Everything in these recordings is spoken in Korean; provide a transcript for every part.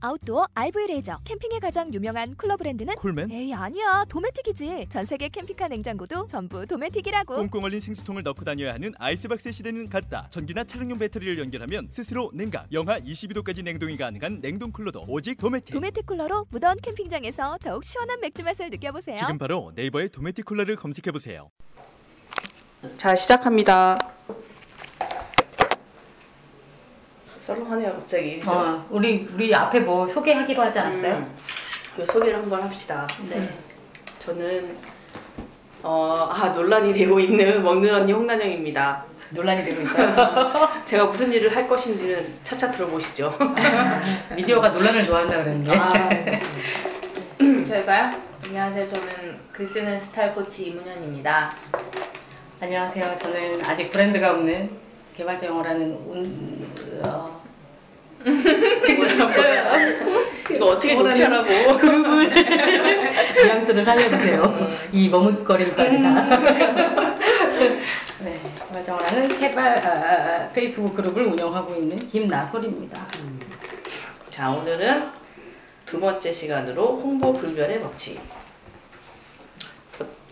아웃도어 RV 레저 캠핑에 가장 유명한 쿨러 브랜드는 콜맨? 에이 아니야 도메틱이지 전 세계 캠핑카 냉장고도 전부 도메틱이라고 꽁꽁 얼린 생수통을 넣고 다녀야 하는 아이스박스 시대는 갔다. 전기나 차량용 배터리를 연결하면 스스로 냉각, 영하 22도까지 냉동이 가능한 냉동 쿨러도 오직 도메틱. 도메틱 쿨러로 무더운 캠핑장에서 더욱 시원한 맥주 맛을 느껴보세요 지금 바로 네이버에 도메틱 쿨러를 검색해 보세요. 자, 시작합니다. 썰렁하네요, 갑자기. 어, 우리 우리 앞에 뭐 소개하기로 하지 않았어요? 음, 그 소개를 한번 합시다. 네. 저는 어, 아 논란이 되고 있는 먹는 언니 홍난영입니다. 논란이 되고 있어요. 제가 무슨 일을 할 것인지는 차차 들어보시죠. 미디어가 논란을 좋아한다 그랬는데. 아, 저희가요? 안녕하세요. 저는 글 쓰는 스타일 코치 이문현입니다. 안녕하세요. 저는 아직 브랜드가 없는 개발자 영어라는 운, 어, 뭐야. 이거 어떻게 녹취하라고. 뉘앙스를 살려주세요. 이 머뭇거림까지 다. 네, 개발자 영어라는 개발 아, 아, 아, 페이스북 그룹을 운영하고 있는 김나솔입니다. 자 오늘은 두 번째 시간으로 홍보 불변의 법칙.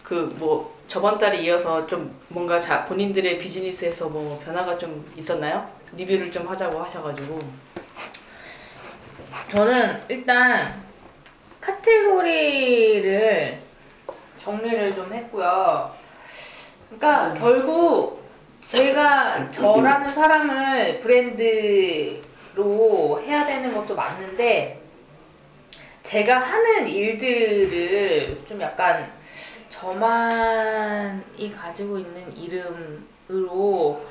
그 뭐 저번 달에 이어서 좀 뭔가 자, 본인들의 비즈니스에서 뭐 변화가 좀 있었나요? 리뷰를 좀 하자고 하셔가지고. 저는 일단 카테고리를 정리를 좀 했고요. 그러니까 결국 제가 저라는 사람을 브랜드로 해야 되는 것도 맞는데 제가 하는 일들을 좀 약간 저만이 가지고 있는 이름으로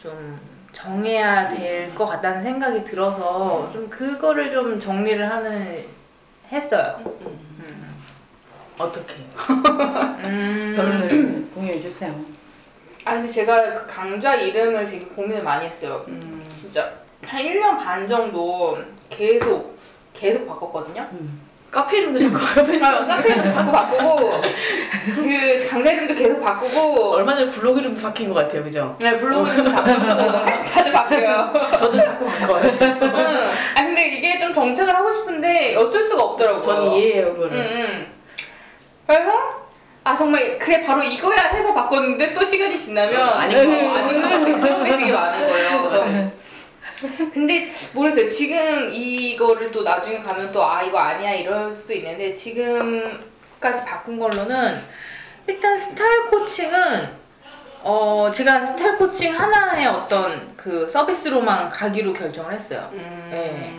좀 정해야 될 것 같다는 생각이 들어서 좀 그거를 좀 정리를 하는 했어요. 음. 어떻게? 음. 결론을 공유해 주세요. 아 근데 제가 그 강좌 이름을 되게 고민을 많이 했어요. 음, 진짜 한 1년 반 정도 계속 계속 바꿨거든요. 카페 이름도 자꾸 아, 카페 이름 자꾸 바꾸고 그 강좌 이름도 계속 바꾸고 얼마 전에 블로그 이름도 바뀐 것 같아요, 그죠? 네, 블로그 이름도 바꾸고 자주 바뀌어요. 저도 자꾸 바꿔요. 응. 아 근데 이게 좀 정착을 하고 싶은데 어쩔 수가 없더라고요. 저는 이해해요, 응, 그거를. 응. 그래서 아 정말 그래 바로 이거야 해서 바꿨는데 또 시간이 지나면 아닌 거. 어, 아닌 것 같아 그런 게 되게 많은 거예요. 근데 모르겠어요. 지금 이거를 또 나중에 가면 또 아 이거 아니야 이럴 수도 있는데 지금까지 바꾼 걸로는 일단 스타일 코칭은 어 제가 스타일 코칭 하나의 어떤 그 서비스로만 가기로 결정을 했어요. 음, 네.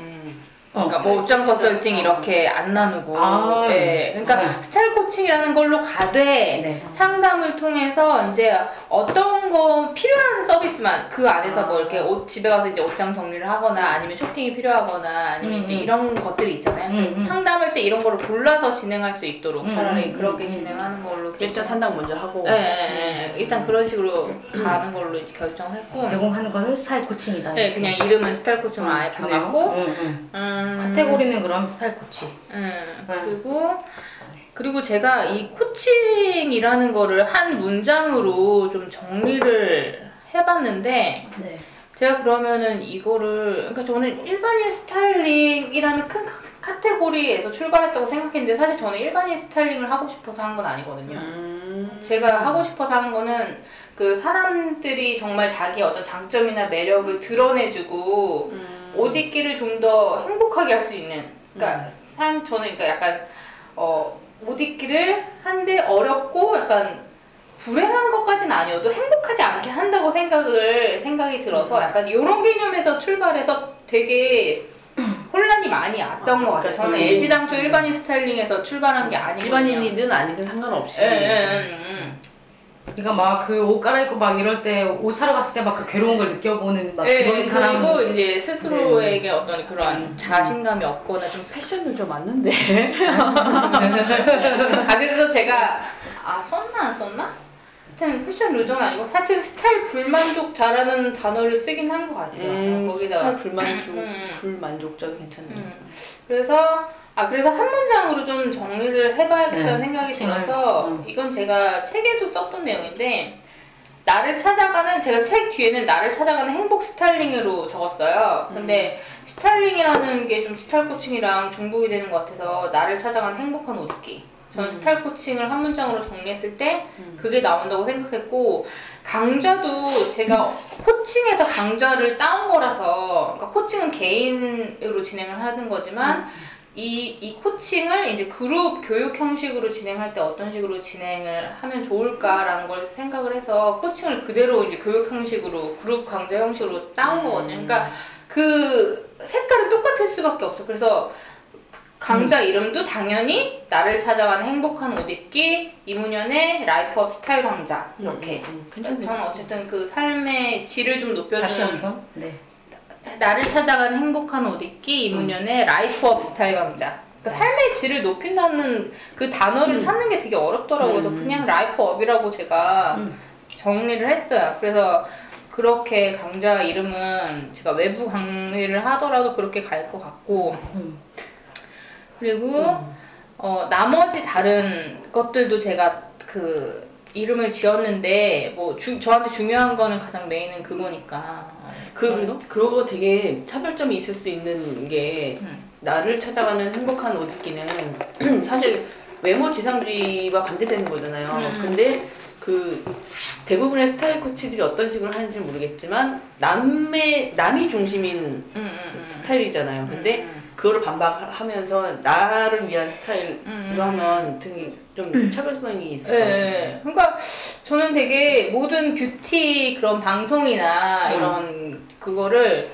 어, 그러니까 뭐 옷장 컨설팅 어. 이렇게 안 나누고 아, 예. 그러니까 네. 스타일 코칭이라는 걸로 가되 네. 상담을 통해서 이제 어떤 거 필요한 서비스만 그 안에서 뭐 아. 이렇게 옷 집에 가서 이제 옷장 정리를 하거나 아니면 쇼핑이 필요하거나 아니면 음, 이제 음. 이런 것들이 있잖아요. 음, 음. 상담할 때 이런 거를 골라서 진행할 수 있도록 음, 차라리 음, 그렇게. 진행하는 걸로 일단 산당 먼저 하고. 예, 예, 예. 일단 그런 식으로 가는 걸로 결정했고 제공하는 거는 스타일 코칭이다. 네, 그냥 이름은 스타일 코칭으로 아예 좋네요. 바꿨고 카테고리는 그럼 스타일 코치. 음, 그리고 그리고 제가 이 코칭이라는 거를 한 문장으로 좀 정리를 해봤는데 네. 제가 그러면은 이거를 그러니까 저는 일반인 스타일링이라는 큰 카- 카테고리에서 출발했다고 생각했는데 사실 저는 일반인 스타일링을 하고 싶어서 한 건 아니거든요. 음, 제가 하고 싶어서 하는 거는 그 사람들이 정말 자기 어떤 장점이나 매력을 드러내주고 음, 옷 입기를 좀 더 행복하게 할 수 있는 그러니까 사람 저는 그러니까 약간 어 옷 입기를 한데 어렵고 약간 불행한 것까지는 아니어도 행복하지 않게 한다고 생각을 생각이 들어서 약간 이런 개념에서 출발해서 되게 혼란이 많이 왔던 아, 것 같아요. 그러니까 저는 이게- 애시당초 일반인 스타일링에서 출발한 게 아니거든요. 일반인이든 아니든 상관없이. 예, 예, 예, 예. 그러니까 막그 옷 갈아입고 막 이럴 때 옷 사러 갔을 때 막 그 괴로운 걸 느껴보는 막 예, 그런 사람. 그리고 이제 스스로에게 어떤 그런 자신감이 없거나 좀 패션은 좀 맞는데. 아 그래서 제가 아 썼나 안 썼나? 하여튼 패션 루저는 아니고 하여튼 스타일 불만족자라는 단어를 쓰긴 한 것 같아요. 음, 거기다가 스타일 불만족, 음, 음. 불만족자 괜찮네요. 음. 그래서 아 그래서 한 문장으로 좀 정리를 해봐야겠다는 네, 생각이 들어서 음. 이건 제가 책에도 썼던 내용인데 나를 찾아가는 제가 책 뒤에는 나를 찾아가는 행복 스타일링으로 적었어요. 근데 스타일링이라는 게 좀 스타일 코칭이랑 중복이 되는 것 같아서 나를 찾아가는 행복한 옷 입기. 저는 음. 스타일 코칭을 한 문장으로 정리했을 때 음. 그게 나온다고 생각했고 강좌도 제가 코칭에서 강좌를 따온 거라서 그러니까 코칭은 개인으로 진행을 하는 거지만 이, 이 코칭을 이제 그룹 교육 형식으로 진행할 때 어떤 식으로 진행을 하면 좋을까라는 걸 생각을 해서 코칭을 그대로 이제 교육 형식으로 그룹 강좌 형식으로 따온 거거든요. 그러니까 그 색깔은 똑같을 수밖에 없어. 그래서 강좌 이름도 당연히 나를 찾아가는 행복한 옷 입기 이문현의 life up style 강좌 이렇게. 음, 음, 괜찮네. 저는 어쨌든 그 삶의 질을 좀 높여주는 다시 한번. 네. 나를 찾아가는 행복한 옷 입기 이문현의 life up style 강좌. 그러니까 삶의 질을 높인다는 그 단어를 찾는 게 되게 어렵더라고요. 그래서 음. 그냥 life up이라고 제가 음. 정리를 했어요. 그래서 그렇게 강좌 이름은 제가 외부 강의를 하더라도 그렇게 갈 것 같고 음. 그리고 어, 나머지 다른 것들도 제가 그 이름을 지었는데 뭐 주- 저한테 중요한 거는 가장 메인은 그거니까 그, 그거 되게 차별점이 있을 수 있는 게 음. 나를 찾아가는 행복한 옷 입기는 사실 외모 지상주의와 반대되는 거잖아요. 음. 근데 그 대부분의 스타일 코치들이 어떤 식으로 하는지 모르겠지만 남의 남이 중심인 음, 음, 음. 스타일이잖아요. 근데 음. 그거를 반박하면서 나를 위한 스타일로 음. 하면 되게 좀 차별성이 있을 것 같아요. 네, 그러니까 저는 되게 모든 뷰티 그런 방송이나 음. 이런 그거를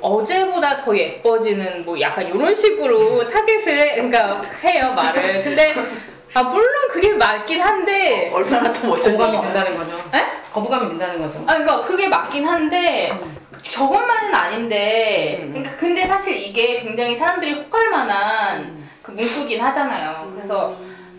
어제보다 더 예뻐지는 뭐 약간 이런 식으로 타겟을 해, 그러니까 해요 말을. 근데 아 물론 그게 맞긴 한데 얼마나 더 거부감이 어. 든다는 거죠. 에? 거부감이 든다는 거죠. 아, 그러니까 그게 맞긴 한데 저것만은 아닌데, 음. 그러니까 근데 사실 이게 굉장히 사람들이 혹할 만한 음. 그 문구긴 하잖아요. 그래서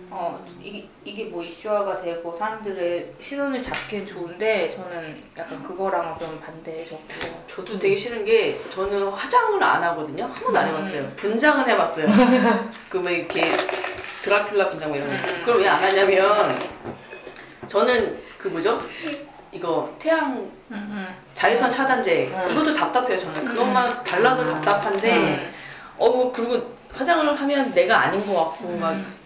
어 이게 이게 뭐 이슈화가 되고 사람들의 시선을 잡기엔 좋은데 저는 약간 그거랑은 좀 반대적이고. 저도 되게 싫은 게 저는 화장을 안 하거든요. 한 번도 안 음. 해봤어요. 분장은 해봤어요. 그러면 이렇게 드라큘라 분장 뭐 이런 거. 음. 그걸 왜 안 하냐면 저는 그 뭐죠? 이거 태양 음, 음. 자외선 차단제 음. 이것도 답답해요 저는 그것만 발라도 음. 답답한데 음. 어 그리고 화장을 하면 내가 아닌 것 같고 음.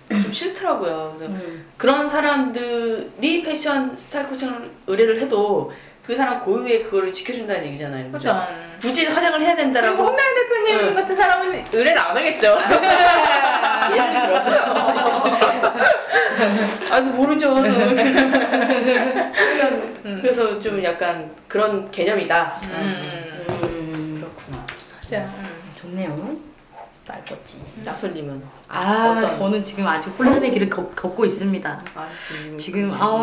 막좀 싫더라고요 그래서 음. 그런 사람들이 패션 스타일 코칭을 의뢰를 해도 그 사람 고유의 그거를 지켜준다는 얘기잖아요 그죠? 그죠. 굳이 화장을 해야 그리고 된다라고 홍다현 대표님 응. 같은 사람은 의뢰를 안 하겠죠. 예를 들어서 아니 모르죠. 그냥 음. 그래서 좀 약간 그런 개념이다 음. 음. 그렇구나 맞아. 음. 좋네요. 스타일 코치. 나솔님은 아, 어떤- 저는 지금 아주 혼란의 길을 걷, 걷고 있습니다. 아, 지금 그러시구나. 아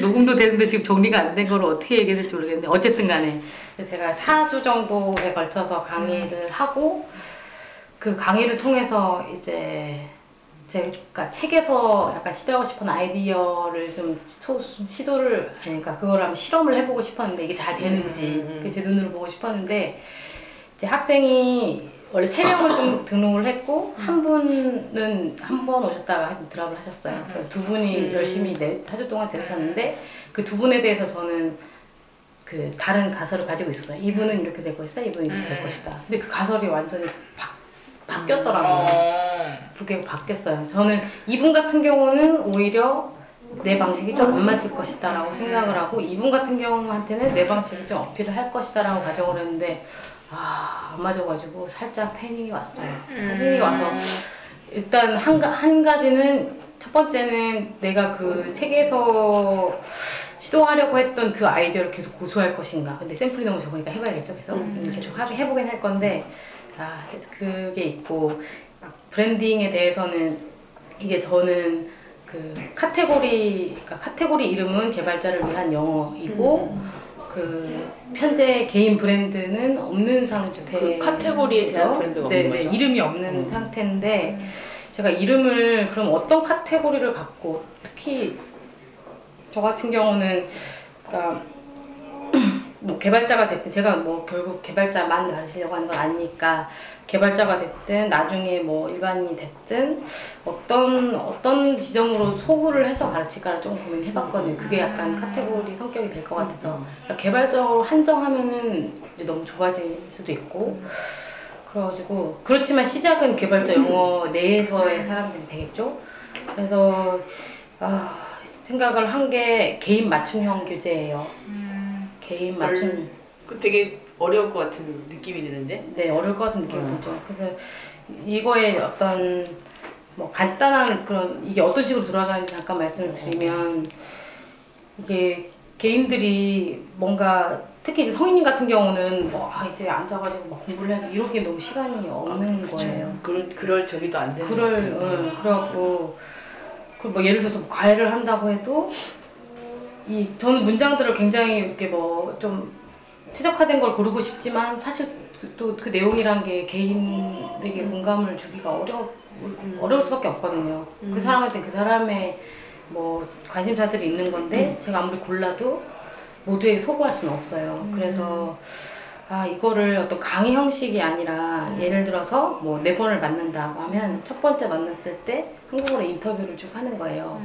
녹음도 되는데 지금 정리가 안 된 걸 어떻게 얘기해야 될지 모르겠는데 어쨌든 간에 그래서 제가 4주 정도에 걸쳐서 강의를 하고 그 강의를 통해서 이제 제가 책에서 약간 시도하고 싶은 아이디어를 좀 소- 시도를 그러니까 그걸 한번 실험을 해보고 싶었는데 이게 잘 되는지 음, 음, 음. 제 눈으로 보고 싶었는데 이제 학생이 원래 세 명을 등, 등록을 했고 한 분은 한 번 오셨다가 드랍을 하셨어요. 그래서 두 분이 음. 열심히 네, 4주 동안 들으셨는데 그 두 분에 대해서 저는 그 다른 가설을 가지고 있었어요. 이분은 이렇게 될 것이다, 이분은 이렇게 될 음. 것이다. 근데 그 가설이 완전히 바, 바뀌었더라고요. 어. 그게 바뀌었어요. 저는 이분 같은 경우는 오히려 내 방식이 좀 안 맞을 것이다라고 생각을 하고 이분 같은 경우한테는 내 방식이 좀 어필을 할 것이다라고 가정을 했는데 아, 안 맞아가지고 살짝 패닉이 왔어요. 음. 패닉이 와서 일단 한, 가- 한 가지는 첫 번째는 내가 그 책에서 시도하려고 했던 그 아이디어를 계속 고수할 것인가. 근데 샘플이 너무 적으니까 해봐야겠죠. 계속 음, 계속 하긴 해보긴 할 건데 아 그게 있고 브랜딩에 대해서는 이게 저는 그 카테고리 그러니까 카테고리 이름은 개발자를 위한 영어이고 그 현재 개인 브랜드는 없는 상태. 그 카테고리에 대한 브랜드가 네, 없는 네, 거죠? 이름이 없는 음. 상태인데 제가 이름을 그럼 어떤 카테고리를 갖고 특히 저 같은 경우는 그러니까 뭐 개발자가 됐든 제가 뭐 결국 개발자만 가르치려고 하는 건 아니니까 개발자가 됐든 나중에 뭐 일반인이 됐든 어떤 어떤 지점으로 소구를 해서 가르칠까를 좀 고민해봤거든요. 그게 약간 카테고리 성격이 될 것 같아서 그러니까 개발적으로 한정하면은 이제 너무 좁아질 수도 있고 그래가지고 그렇지만 시작은 개발자 영어 내에서의 사람들이 되겠죠. 그래서 아, 생각을 한 게 개인 맞춤형 교재예요. 개인 맞춤. 그 되게 어려울 것 같은 느낌이 드는데. 네, 어려울 것 같은 느낌이 어. 들죠. 그래서 이거에 어떤 뭐 간단한 그런 이게 어떤 식으로 돌아가는지 잠깐 말씀을 드리면 이게 개인들이 뭔가 특히 이제 성인님 같은 경우는 뭐 아, 이제 앉아가지고 막 공부를 해야지 이렇게 너무 시간이 없는 거예요. 그럴 그럴 저기도 안 되는. 그럴. 응, 그래갖고, 그뭐 예를 들어서 뭐 과외를 한다고 해도, 이, 저는 문장들을 굉장히 이렇게 뭐 좀 최적화된 걸 고르고 싶지만, 사실 또 그 내용이란 게 개인에게 공감을 주기가 어려, 어려울 수밖에 없거든요. 그 사람한테 그 사람의 뭐 관심사들이 있는 건데, 제가 아무리 골라도 모두에게 소구할 수는 없어요. 그래서, 아, 이거를 어떤 강의 형식이 아니라 예를 들어서 뭐 네 번을 만난다고 하면 첫 번째 만났을 때 한국어로 인터뷰를 쭉 하는 거예요.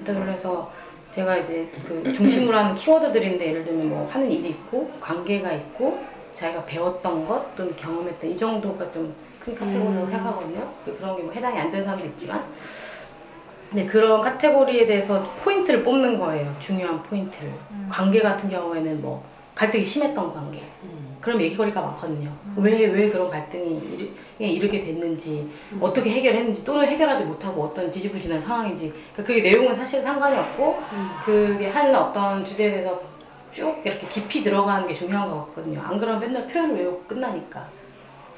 인터뷰를 해서 제가 이제 그 중심으로 하는 키워드들인데 예를 들면 뭐 하는 일이 있고 관계가 있고 자기가 배웠던 것 또는 경험했던 이 정도가 좀 큰 카테고리라고 생각하거든요. 그- 그런 게 뭐 해당이 안 되는 사람도 있지만 네, 그런 카테고리에 대해서 포인트를 뽑는 거예요. 중요한 포인트를. 관계 같은 경우에는 뭐 갈등이 심했던 관계. 그럼 얘기거리가 많거든요. 왜, 왜 그런 갈등이 이르, 이르 게 됐는지, 어떻게 해결했는지, 또는 해결하지 못하고 어떤 지지부진한 상황인지. 그러니까 그게 내용은 사실 상관이 없고, 그게 하는 어떤 주제에 대해서 쭉 이렇게 깊이 들어가는 게 중요한 것 같거든요. 안 그러면 맨날 표현을 외우고 끝나니까.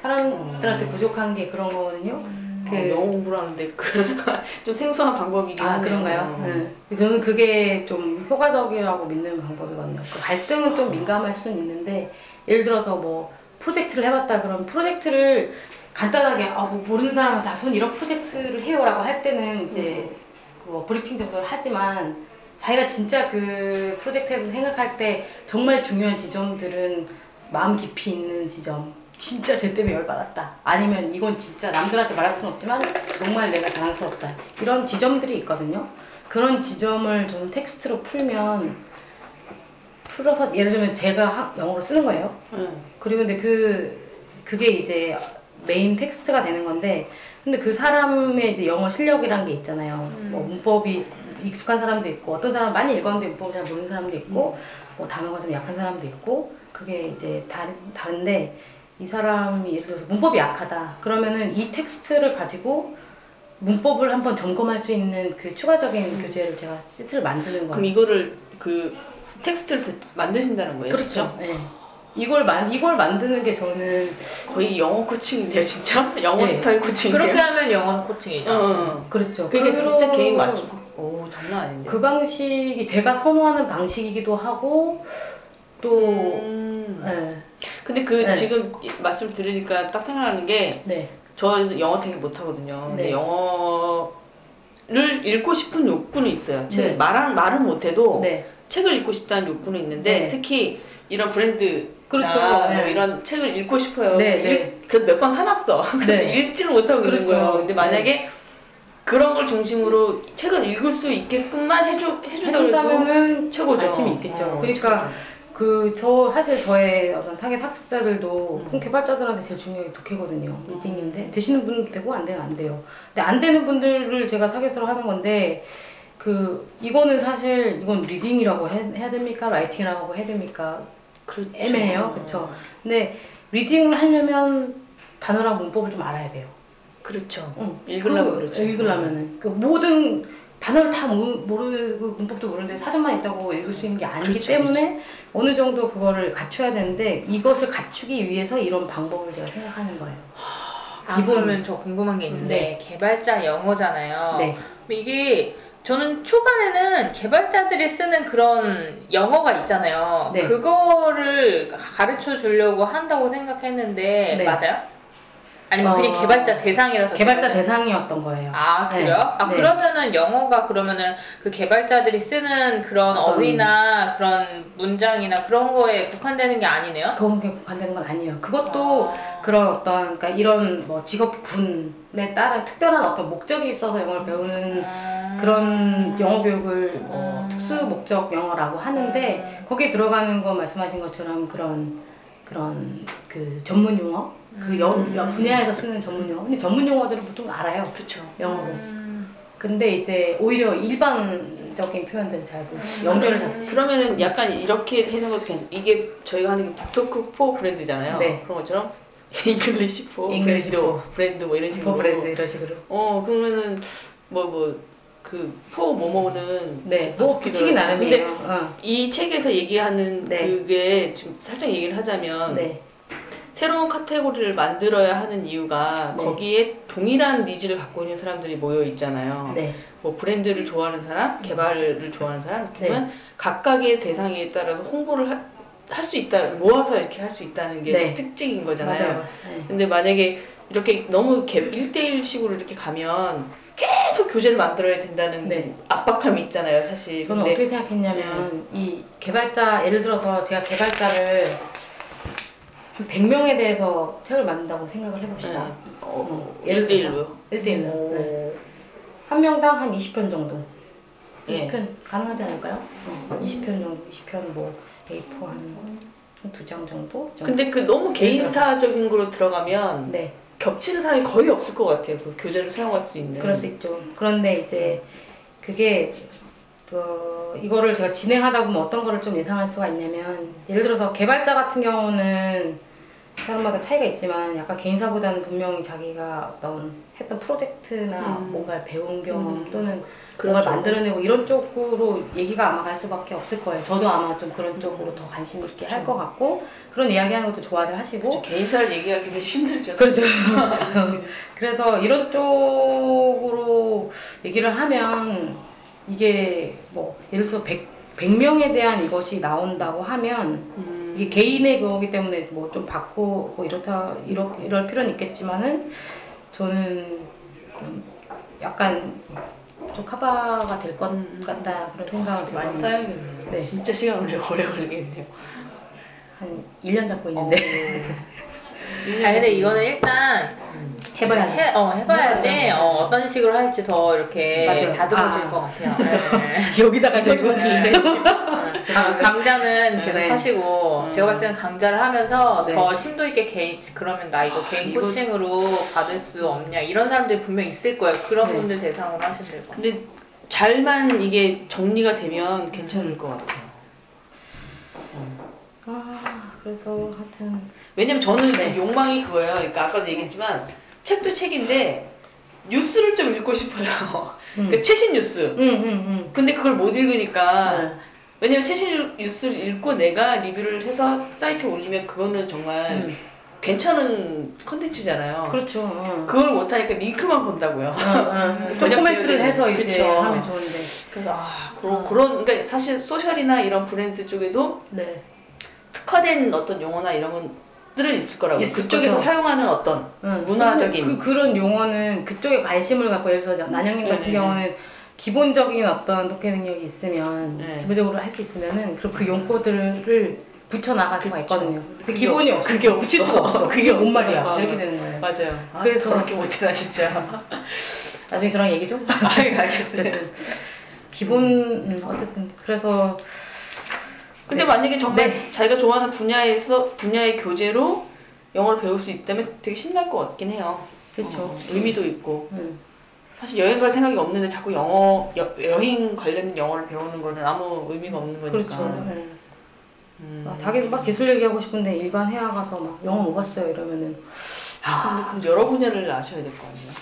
사람들한테 부족한 게 그런 거거든요. 그 영어 공부를 하는데 그좀 생소한 방법이긴 아 하네요. 그런가요? 어. 네. 저는 그게 좀 효과적이라고 믿는 방법이거든요. 그 갈등은 좀 민감할 수는 있는데 예를 들어서 뭐 프로젝트를 해봤다 그러면 프로젝트를 간단하게 아, 뭐 모르는 사람한테 아, 전 이런 프로젝트를 해요라고 할 때는 이제 그뭐 브리핑 정도를 하지만 자기가 진짜 그 프로젝트에서 생각할 때 정말 중요한 지점들은 마음 깊이 있는 지점. 진짜 쟤 때문에 열받았다. 아니면 이건 진짜 남들한테 말할 수는 없지만 정말 내가 자랑스럽다. 이런 지점들이 있거든요. 그런 지점을 저는 텍스트로 풀면 풀어서 예를 들면 제가 하- 영어로 쓰는 거예요 네. 그리고 근데 그 그게 이제 메인 텍스트가 되는 건데 근데 그 사람의 이제 영어 실력이란 게 있잖아요. 뭐 문법이 익숙한 사람도 있고 어떤 사람 은 많이 읽었는데 문법을 잘 모르는 사람도 있고 뭐 단어가 좀 약한 사람도 있고 그게 이제 다른 다른데 이 사람이 예를 들어서 문법이 약하다 그러면은 이 텍스트를 가지고 문법을 한번 점검할 수 있는 그 추가적인 교재를 제가 시트를 만드는 거예요. 그럼 이거를 그 텍스트를 그- 만드신다는 거예요? 그렇죠. 네. 이걸 만 이걸 만드는 게 저는 거의 영어 코칭인데요, 진짜? 영어 네. 스타일 코칭인데요? 그렇게 하면 영어 코칭이죠. 어, 어. 그렇죠. 그게 진짜 그런- 개인 맞추고. 오, 장난 아닌데. 그 방식이 제가 선호하는 방식이기도 하고 또 음. 네. 근데 그 네. 지금 이- 말씀 들으니까 딱 생각나는 게 네. 저는 영어 되게 못하거든요. 근데 네. 영어를 읽고 싶은 욕구는 있어요. 책 네. 말은 말은 못해도 네. 책을 읽고 싶다는 욕구는 있는데 네. 특히 이런 브랜드 그렇죠. 뭐 네. 이런 책을 읽고 싶어요. 네, 네. 그래서 몇 권 사놨어. 근데 네. 읽지를 못하고 있는 그렇죠. 거예요. 근데 만약에 그런 걸 중심으로 책을 읽을 수 있게끔만 해주 해준다면은 최고죠. 관심이 있겠죠. 어, 그러니까 그 저 사실 저의 어떤 타겟 학습자들도 음. 콩 개발자들한테 제일 중요한 게 독해거든요. reading인데 되시는 분도 되고 안 되면 안 돼요. 근데 안 되는 분들을 제가 타겟으로 하는 건데 그 이거는 사실 이건 reading이라고 해, 해야 됩니까? writing이라고 해야 됩니까? 그렇죠. 애매해요. 그렇죠. 근데 reading을 하려면 단어랑 문법을 좀 알아야 돼요. 그렇죠. 응. 읽으려면 그, 그렇죠. 읽으려면은 그 모든 단어를 다 모, 모르고 문법도 모르는데 사전만 있다고 읽을 수 있는 게 아니기 그렇죠, 때문에 어느 정도 그거를 갖춰야 되는데 이것을 갖추기 위해서 이런 방법을 제가 생각하는 거예요. 아, 기본- 그러면 저 궁금한 게 있는데 네. 개발자 영어잖아요. 네. 이게 저는 초반에는 개발자들이 쓰는 그런 영어가 있잖아요. 네. 그거를 가르쳐 주려고 한다고 생각했는데 네. 맞아요? 아니면 그냥 어, 개발자 대상이라서 개발자 개발자- 대상이었던 거예요. 아 네. 그래요? 아 네. 그러면은 영어가 그러면은 그 개발자들이 쓰는 그런 어휘나 그런 문장이나 그런 거에 국한되는 게 아니네요. 그런 게 국한되는 건 아니에요. 그것도 아. 그런 어떤 그러니까 이런 뭐 직업군에 따른 특별한 어떤 목적이 있어서 영어를 배우는 아. 그런 영어 교육을 뭐 음. 특수 목적 영어라고 하는데 음. 거기에 들어가는 거 말씀하신 것처럼 그런 그런 그 전문 용어 그 여, 음. 여 분야에서 쓰는 전문 용어 근데 전문 용어들은 보통 알아요 그쵸. 영어로 음. 근데 이제 오히려 일반 적인 표현들은 잘 모르고 연결을 잡지 그러면은 약간 이렇게 해는 것도 괜 이게 저희가 하는 게 book talk for brand잖아요. 네. 그런 것처럼 English for English brand 뭐 이런 식으로. 브랜드 이런 식으로 어 그러면은 뭐 뭐 그 for 뭐뭐는 네, 뭐 바뀌더라고요. 붙이기 나름이에요. 근데 어. 이 책에서 얘기하는 네. 그게 좀 살짝 얘기를 하자면 네, 새로운 카테고리를 만들어야 하는 이유가 네. 거기에 동일한 needs를 갖고 있는 사람들이 모여 있잖아요. 네, 뭐 브랜드를 좋아하는 사람, 개발을 좋아하는 사람, 그러면 각각의 대상에 따라서 홍보를 할 수 있다, 모아서 이렇게 할 수 있다는 게 네. 특징인 거잖아요. 네. 근데 만약에 이렇게 너무 개, 1대1식으로 이렇게 가면 계속 교재를 만들어야 된다는 네. 압박감이 있잖아요, 사실. 저는 근데 어떻게 생각했냐면 이 개발자 예를 들어서 제가 개발자를 한 100명에 대해서 책을 만든다고 생각을 해봅시다. 네. 어, 예를 1대1로요? 1대1로. 오. 네. 한 명당 한 20편 정도. 네. 20편 가능하지 않을까요? 어, 20편 정도, 20편 뭐 A4 한두 장 정도? 정도? 근데 그 너무 개인사적인 거로 들어가면 네, 겹치는 사람이 거의 없을 것 같아요. 그 교재를 사용할 수 있는. 그럴 수 있죠. 그런데 이제 그게 그 이거를 제가 진행하다 보면 어떤 거를 좀 예상할 수가 있냐면 예를 들어서 개발자 같은 경우는 사람마다 차이가 있지만 약간 개인사보다는 분명히 자기가 어떤 했던 프로젝트나 음. 뭔가를 배운 경험 음. 또는 그런 뭔가를 쪽으로. 만들어내고 이런 쪽으로 얘기가 아마 갈 수밖에 없을 거예요. 저도 아마 좀 그런 쪽으로 더 관심 있게 할 것 같고 그런 이야기하는 것도 좋아들 하시고 그렇죠. 개인사를 얘기하기는 힘들죠. 그렇죠. 그래서 이런 쪽으로 얘기를 하면 이게 뭐 예를 들어서 100, 100명에 대한 이것이 나온다고 하면 음. 이게 개인의 거기 때문에 뭐좀 받고 뭐 이렇다 이러, 이럴 필요는 있겠지만은 저는 좀 약간 좀 커버가 될것 음. 같다 그런 생각은 들어요. 많이 써야겠네요. 네. 진짜 시간 오래, 오래 걸리겠네요. 한 1년 잡고 있는데 아 근데 이거는 일단 해봐야 돼. 해, 어, 해봐야지. 어, 어떤 식으로 할지 더 이렇게 맞아요. 다듬어질 아, 것 같아요. 네. 여기다가 대고 네. 아, 강좌는 계속 네. 하시고 음. 제가 봤을 때는 강좌를 하면서 네. 더 심도 있게 개인 그러면 나 이거 개인 이거- 코칭으로 받을 수 없냐 이런 사람들이 분명 있을 거예요. 그런 네. 분들 대상으로 하시면 될 것 같아요. 근데 잘만 이게 정리가 되면 괜찮을 것 같아요. 아 그래서 하여튼 왜냐면 저는 네. 그 욕망이 그거예요. 그러니까 아까도 얘기했지만 책도 책인데 뉴스를 좀 읽고 싶어요. 음. 그러니까 최신 뉴스. 응응응 근데 그걸 못 읽으니까 네. 왜냐면 최신 뉴스를 읽고 내가 리뷰를 해서 사이트에 올리면 그거는 정말 음. 괜찮은 컨텐츠잖아요. 그렇죠. 어. 그걸 못하니까 링크만 본다고요. 어, 어. 좀 코멘트를 해서 이제 그쵸. 하면 좋은데. 그래서 아 그런 어. 그런 그러니까 사실 소셜이나 이런 브랜드 쪽에도 네. 특화된 어떤 용어나 이런 것 들은 있을 거라고. 있을 그쪽에서 거죠. 사용하는 어떤 응. 문화적인 그 그런 용어는 그쪽에 관심을 갖고 예를 들어서 난영님 같은 네네네. 경우는 기본적인 어떤 독해 능력이 있으면 네. 기본적으로 할 수 있으면은 그럼 그 용어들을 붙여 나갈 수가. 있거든요. 근데 기본이 없어. 그게 없어. 붙일 수가 없어. 그게 뭔 말이야? 어. 이렇게 되는 거예요. 맞아요. 아, 그래서- 그렇게 못해 나 진짜. 나중에 저랑 얘기 좀. 아이, 알겠어요. 어쨌든 기본 음, 어쨌든 그래서 근데 네. 만약에 정말 네. 자기가 좋아하는 분야에서 분야의 교재로 영어를 배울 수 있다면 되게 신날 것 같긴 해요. 그렇죠. 어, 의미도 있고. 음. 사실 여행 갈 생각이 없는데 자꾸 영어 여, 여행 관련 영어를 배우는 거는 아무 의미가 없는 거니까. 그렇죠. 네. 음. 아, 자기 막 기술 얘기하고 싶은데 일반 회화 가서 막 영어 못 봤어요 이러면은 아, 근데 그럼 여러 분야를 아셔야 될 거 아니에요.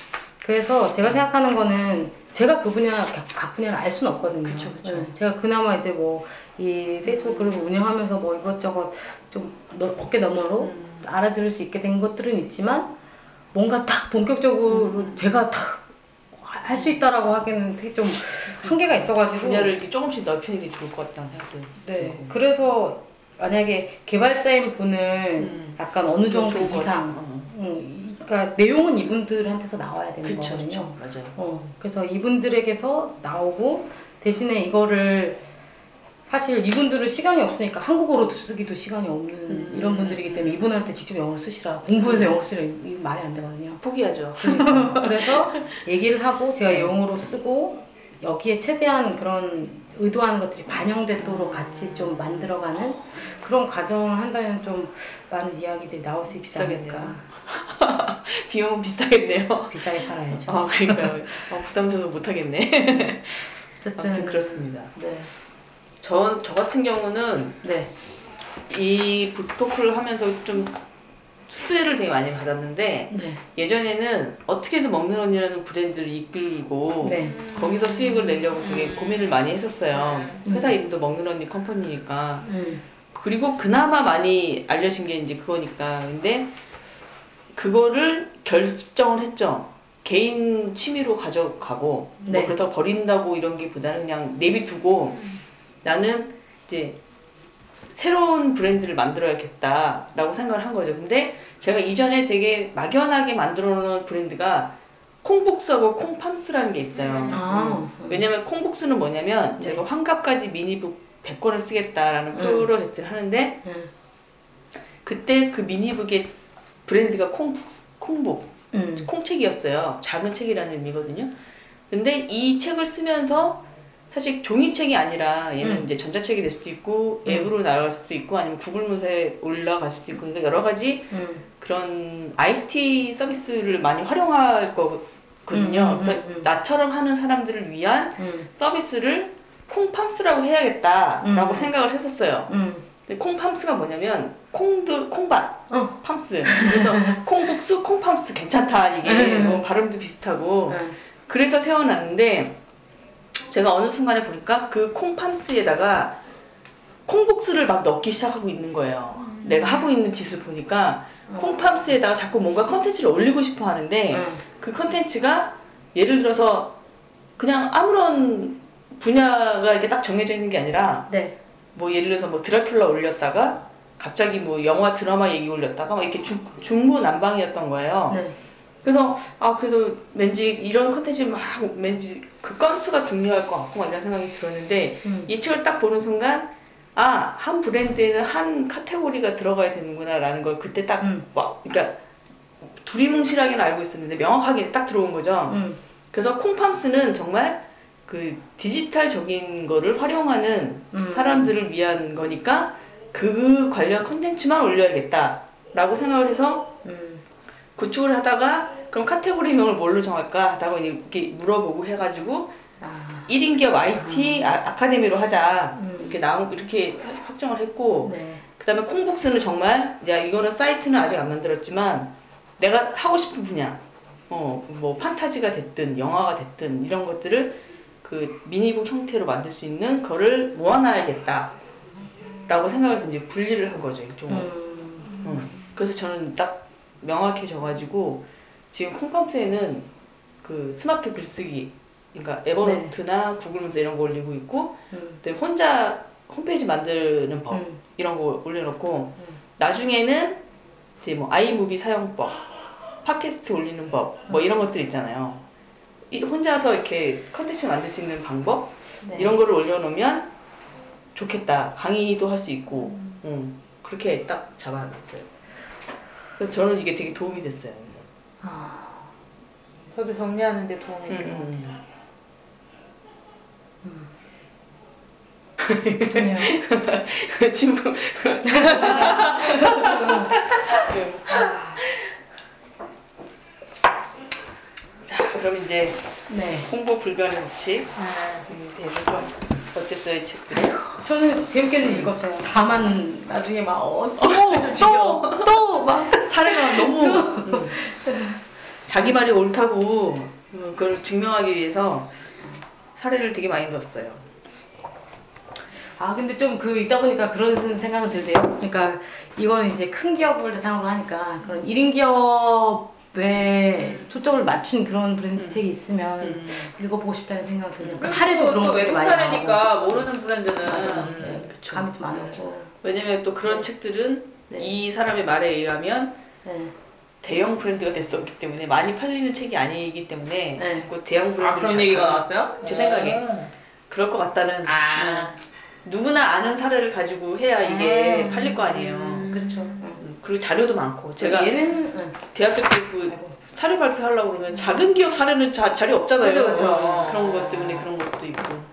그래서 제가 생각하는 거는 제가 그 분야 각, 각 분야를 알 수는 없거든요. 그쵸, 그쵸. 네, 제가 그나마 이제 뭐 이 페이스북 그룹을 운영하면서 뭐 이것저것 좀 너- 어깨 너머로 음. 알아들을 수 있게 된 것들은 있지만 뭔가 딱 본격적으로 음. 제가 딱 할 수 있다라고 하기는 되게 좀 한계가 있어가지고 분야를 조금씩 넓히는 게 좋을 것 같다는 생각도 네. 들고. 그래서 만약에 개발자인 분을 음. 약간 어느 정도 이상. 어. 음, 이- 그러니까 내용은 이분들한테서 나와야 되는 그쵸, 거거든요. 그쵸. 맞아요. 어, 그래서 이분들에게서 나오고 대신에 이거를 사실 이분들은 시간이 없으니까 한국어로 쓰기도 시간이 없는 음. 이런 분들이기 때문에 이분한테 직접 영어를 쓰시라 공부해서 영어 쓰라 이거 말이 안 되거든요. 포기하죠. 그래서 얘기를 하고 제가 영어로 쓰고 여기에 최대한 그런 의도하는 것들이 반영되도록 같이 좀 만들어가는 그런 과정을 한다면 좀 많은 이야기들이 나올 수 있지. 않을까. 비용은 비싸겠네요. 비싸게 팔아야죠. 아, 그러니까요. 어, 부담스러워서 못하겠네. 어쨌든 아무튼 그렇습니다. 네, 저, 저 같은 경우는 네, 이 북토크를 하면서 좀 수혜를 되게 많이 받았는데 네, 예전에는 어떻게든 먹는 언니라는 브랜드를 이끌고 네. 거기서 수익을 내려고 되게 고민을 많이 했었어요. 음. 회사 이름도 먹는 언니 컴퍼니니까. 음, 그리고 그나마 많이 알려진 게 이제 그거니까. 근데 그거를 결정을 했죠. 개인 취미로 가져가고 네. 뭐 그렇다고 버린다고 이런 게 보다는 그냥 내비두고 나는 이제 새로운 브랜드를 만들어야겠다라고 생각을 한 거죠. 근데 제가 이전에 되게 막연하게 만들어 놓은 브랜드가 콩복수하고 콩팜스라는 게 있어요. 아, 음. 왜냐면 콩복수는 뭐냐면 네. 제가 환갑까지 미니북 100권을 쓰겠다라는 음. 프로젝트를 하는데 음, 그때 그 미니북의 브랜드가 콩, 콩북, 음, 콩책이었어요. 작은 책이라는 의미거든요. 근데 이 책을 쓰면서 사실 종이책이 아니라 얘는 음. 이제 전자책이 될 수도 있고 음. 앱으로 나갈 수도 있고 아니면 구글 문서에 올라갈 수도 있고 그러니까 여러 가지 음, 그런 IT 서비스를 많이 활용할 거거든요. 그래서. 나처럼 하는 사람들을 위한 음, 서비스를 콩팜스라고 해야겠다라고 음. 생각을 했었어요. 음, 콩팜스가 뭐냐면 콩들 콩밭 어, 팜스 그래서 콩국수 콩팜스 괜찮다 이게 음. 뭐 발음도 비슷하고 음, 그래서 세워놨는데 제가 어느 순간에 보니까 그 콩팜스에다가 콩국수를 막 넣기 시작하고 있는 거예요. 내가 하고 있는 짓을 보니까 콩팜스에다가 자꾸 뭔가 컨텐츠를 올리고 싶어 하는데 음. 그 컨텐츠가 예를 들어서 그냥 아무런 분야가 이렇게 딱 정해져 있는 게 아니라 네, 뭐 예를 들어서 뭐 드라큘라 올렸다가 갑자기 뭐 영화 드라마 얘기 올렸다가 막 이렇게 중, 중구난방이었던 거예요. 네, 그래서 아 그래서 왠지 이런 컨텐츠 막 왠지 그 건수가 중요할 것 같고 막 이런 생각이 들었는데 음. 이 책을 딱 보는 순간 아 한 브랜드에는 한 카테고리가 들어가야 되는구나라는 걸 그때 딱 음. 와, 그러니까 두리뭉실하게는 알고 있었는데 명확하게 딱 들어온 거죠. 음, 그래서 콩팜스는 정말 그 디지털적인 거를 활용하는 음. 사람들을 위한 거니까 그 관련 컨텐츠만 올려야겠다라고 생각을 해서 음, 구축을 하다가 그럼 카테고리명을 뭘로 정할까 하다가 이렇게 물어보고 해가지고 아, 1인 기업 IT 아, 카데미로 하자. 음. 이렇게 나온 이렇게 확정을 했고 네, 그다음에 콩북스는 정말 야 이거는 사이트는 아직 안 만들었지만 내가 하고 싶은 분야 어 뭐 판타지가 됐든 영화가 됐든 이런 것들을 그 미니북 형태로 만들 수 있는 거를 모아놔야겠다 라고 생각해서 이제 분리를 한 거죠 일종으로 음, 음. 그래서 저는 딱 명확해져가지고 지금 콩팜스에는 그 스마트 글쓰기 그러니까 Evernote나 Google 문서 이런 거 올리고 있고 음, 혼자 홈페이지 만드는 법 음. 이런 거 올려놓고 음. 나중에는 이제 뭐 iMovie 사용법, 팟캐스트 올리는 법 뭐 이런 것들 있잖아요. 이- 혼자서 이렇게 컨텐츠 만들 수 있는 방법 네. 이런 거를 올려놓으면 좋겠다. 강의도 할 수 있고 음, 그렇게 딱 잡아놨어요. 그래서 저는 이게 되게 도움이 됐어요. 아, 저도 정리하는데 도움이 음, 되는 것 같아요. 음. 친구. 자, 그럼 이제 네. 홍보 불가능 법칙 음, 대해서 좀 어땠어요, 이 책들이? 저는 재밌게는 읽었어요. 다만 나중에 막 어, 좀 지겨워. 또 또 막 사례가 너무 음, 자기 말이 옳다고 음, 그걸 증명하기 위해서 사례를 되게 많이 넣었어요. 아 근데 좀 그 읽다 보니까 그런 생각은 들대요. 그러니까 이거는 이제 큰 기업을 대상으로 하니까 그런 1인 기업 에 초점을 맞춘 그런 브랜드 책이 있으면 음. 읽어보고 싶다는 생각이 들어요. 그러니까 사례도 그런 또 외국 사례니까. 모르는 브랜드는 맞아. 음, 네, 그쵸. 감이 좀 안 오고. 왜냐면 또 그런 책들은 네. 이 사람의 말에 의하면 네. 대형 브랜드가 될수 없기 때문에 많이 팔리는 책이 아니기 때문에 네. 자꾸 대형 브랜드를 아 그런 자꾸 얘기가 나왔어요? 제 생각에. 오. 그럴 것 같다는 아. 어, 누구나 아는 사례를 가지고 해야 이게 음. 팔릴 거 아니에요. 그렇죠. 음, 그리고 자료도 많고 제가 얘는 응. 대학교 때그 사례 발표하려고 그러면 작은 기업 사례는 자, 자리 없잖아요. 그죠, 그죠. 어, 그런 것 때문에 그런 것도 있고.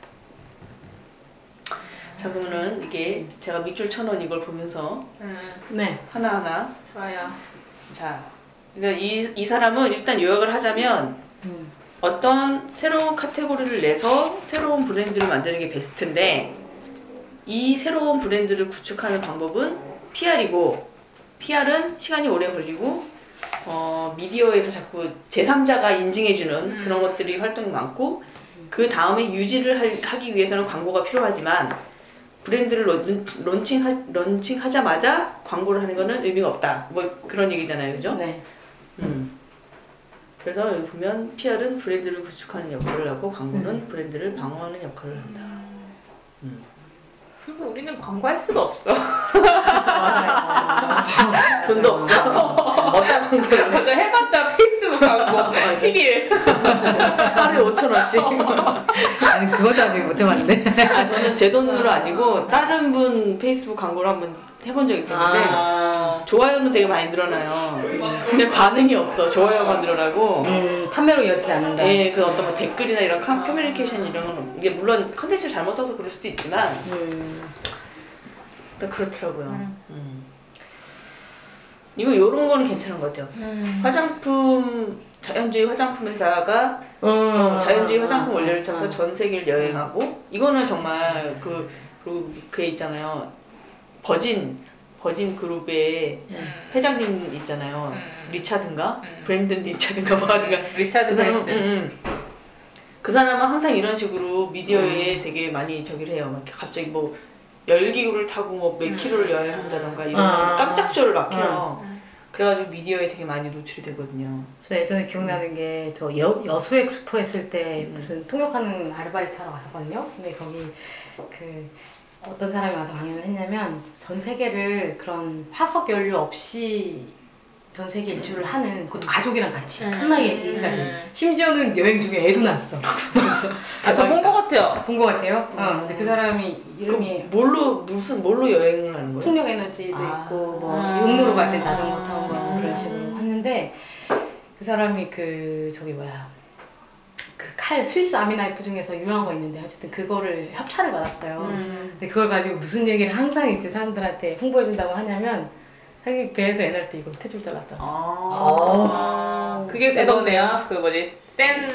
자 그러면은 이게 제가 밑줄 천 원 이걸 보면서 음, 네. 하나하나 좋아요. 자 그러니까 이, 이 사람은 일단 요약을 하자면 음. 어떤 새로운 카테고리를 내서 새로운 브랜드를 만드는 게 베스트인데 이 새로운 브랜드를 구축하는 방법은 PR이고 PR은 시간이 오래 걸리고 어, 미디어에서 자꾸 제3자가 인증해주는 음. 그런 것들이 활동이 많고 그 다음에 유지를 할- 하기 위해서는 광고가 필요하지만 브랜드를 론- 론칭하, 론칭하자마자 광고를 하는 거는 의미가 없다. 뭐 그런 얘기잖아요. 그죠? 네. 음. 그래서 여기 보면 PR은 브랜드를 구축하는 역할을 하고 광고는 음. 브랜드를 방어하는 역할을 한다. 음. 그래서 우리는 광고할 수가 없어. 맞아요. 돈도 없어. 어디다 광고를 맞아 해봤자 페이스북 광고 10일. 하루에 5천 원씩. 아니 그것도 아직 못 해봤는데. 아 저는 제 돈으로 아니고 다른 분 페이스북 광고를 한번 해본 적 있었는데 아. 좋아요는 되게 많이 늘어나요. 근데 반응이 없어. 좋아요만 늘어나고. 음, 판매로 이어지지 않는다. 예, 그 어떤 뭐 댓글이나 이런 커- 커뮤니케이션 이런 건 이게 물론 컨텐츠를 잘못 써서 그럴 수도 있지만 음. 또 그렇더라고요. 음. 음. 이거 요런 거는 괜찮은 것 같아요. 화장품 자연주의 화장품 회사가 음. 어, 자연주의 화장품 음. 원료를 찾아서 음. 전 세계를 여행하고 이거는 정말 그 그리고 그게 있잖아요. Virgin Virgin 그룹의 음. 회장님 있잖아요. 음. 리차든가 음. 브랜든 리차든가 뭐 하든가 리차드 그 사람은. 음, 음. 그 사람은 항상 이런 식으로 미디어에 되게 많이 저기를 해요. 막 갑자기 뭐 열기구를 타고 뭐몇 음. 킬로를 여행한다던가 이런 아. 깜짝 쇼를 막 해요. 음. 그래가지고 미디어에 되게 많이 노출이 되거든요. 저 예전에 기억나는 게 저 여수 엑스포 했을 때 음. 무슨 통역하는 아르바이트 하러 갔었거든요. 근데 거기 그 어떤 사람이 와서 강연을 했냐면 전 세계를 그런 화석 연료 없이 전 세계 일주를 하는 그것도 가족이랑 같이 음. 편하게 얘기까지 음. 심지어는 여행 중에 애도 낳았어. 아, 저본 것 같아요. 본 것 같아요. 어, 근데 그 사람이 이름이 뭘로 무슨 뭘로 여행을 하는 거예요? 풍력 에너지도 아. 있고 뭐 아. 용로로 갈때 자전거 타고 뭐 그런 음. 식으로 했는데 그 사람이 그 저기 뭐야 그 칼 스위스 Army knife 중에서 유명한 거 있는데 어쨌든 그거를 협찬을 받았어요. 음. 근데 그걸 가지고 무슨 얘기를 항상 이제 사람들한테 홍보해 준다고 하냐면 자기 배에서 애날 때 이거 탯줄 잘랐다. 아, 그게 세던데요? 그거네요. 그 뭐지 센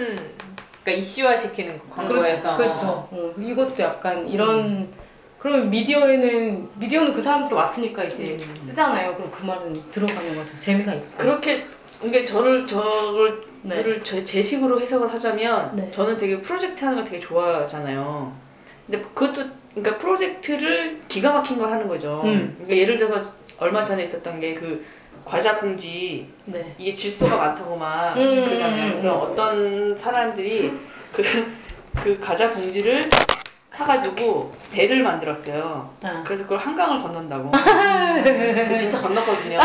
그러니까 이슈화 시키는 그 광고에서. 그렇 죠. 어, 이것도 약간 이런 그러면 미디어에는 미디어는 그 사람들 왔으니까 이제 음. 쓰잖아요. 그럼 그 말은 들어가는 거죠. 재미가 있고. 그렇게 이게 저를 저를 네. 저를 제, 제 식으로 해석을 하자면 네. 저는 되게 프로젝트 하는 거 되게 좋아하잖아요. 근데 그것도 그러니까 프로젝트를 기가 막힌 걸 하는 거죠. 음. 그러니까 예를 들어서 얼마 전에 있었던 게 그 과자 봉지 네. 이게 질소가 많다고 막 음, 그러잖아요. 음, 그래서 음. 어떤 사람들이 그, 그 과자 봉지를 사가지고 배를 만들었어요. 아. 그래서 그걸 한강을 건넌다고. 그 진짜 건넜거든요.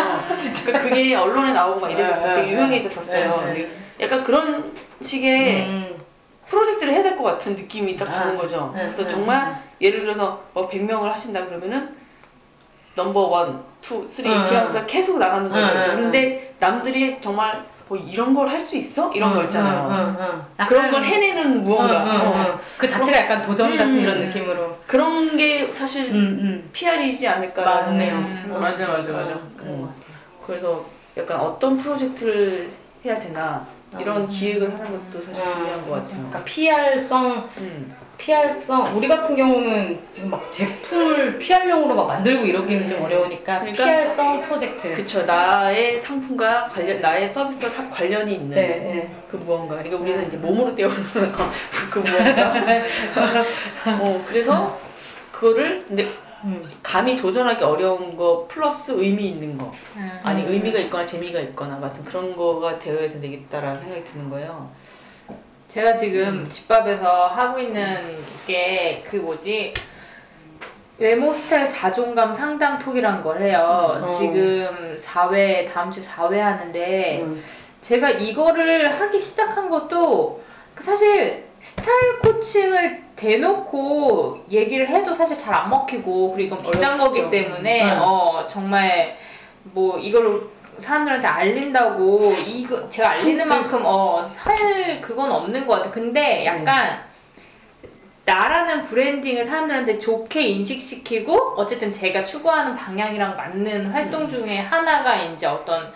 그러니까 그게 언론에 나오고 막 이래졌어요. 되게 유명해졌었어요. 네, 네. 근데 약간 그런 식의 음. 프로젝트를 해야 될 것 같은 느낌이 딱 드는 아, 거죠. 네, 그래서 네, 정말 예를 들어서 뭐 100명을 하신다 그러면은 number one, two, three 이렇게 응, 하면서 계속 나가는 거죠. 그런데 남들이 정말 뭐 이런 걸 할 수 있어? 이런 거 있잖아요. 그런 걸 해내는 무언가. 어. 응. 그 자체가 약간 도전 같은 음. 이런 느낌으로. 그런 게 사실 음, 음. PR이지 않을까라는 맞네요. 생각이 맞아, 맞아, 들어요. 맞아. 그런 음. 것 같아요. 그래서 약간 어떤 프로젝트를 해야 되나 이런 음. 기획을 하는 것도 사실 중요한 것 같아요. 그러니까 PR성, 음. PR성, 우리 같은 경우는 지금 막 제품을 PR용으로 막 만들고 이러기는 좀 어려우니까 그러니까 PR성 프로젝트. 그쵸 나의 상품과 관련 나의 서비스와 사- 관련이 있는 네, 네. 그 무언가 그러니까 우리는 이제 몸으로 때우는 그 무언가 어 그래서 그거를 근데 음. 감히 도전하기 어려운 거 플러스 의미 있는 거 음. 아니 의미가 있거나 재미가 있거나 같은 그런 거가 되어야 되겠다라는 생각이 드는 거예요. 제가 지금 집밥에서 하고 있는 게 그 뭐지 외모 스타일 자존감 상담 톡이란 걸 해요. 어. 지금 4회, 다음 주에 4회 하는데, 음. 제가 이거를 하기 시작한 것도, 그 사실 스타일 코칭을 대놓고 얘기를 해도 사실 잘 안 먹히고, 그리고 이건 비싼 어렵죠. 거기 때문에, 음. 어, 정말, 뭐, 이걸 사람들한테 알린다고, 이거, 제가 알리는 진짜. 만큼, 어, 할 그건 없는 것 같아요. 근데 약간, 나라는 브랜딩을 사람들한테 좋게 인식시키고 어쨌든 제가 추구하는 방향이랑 맞는 활동 중에 하나가 이제 어떤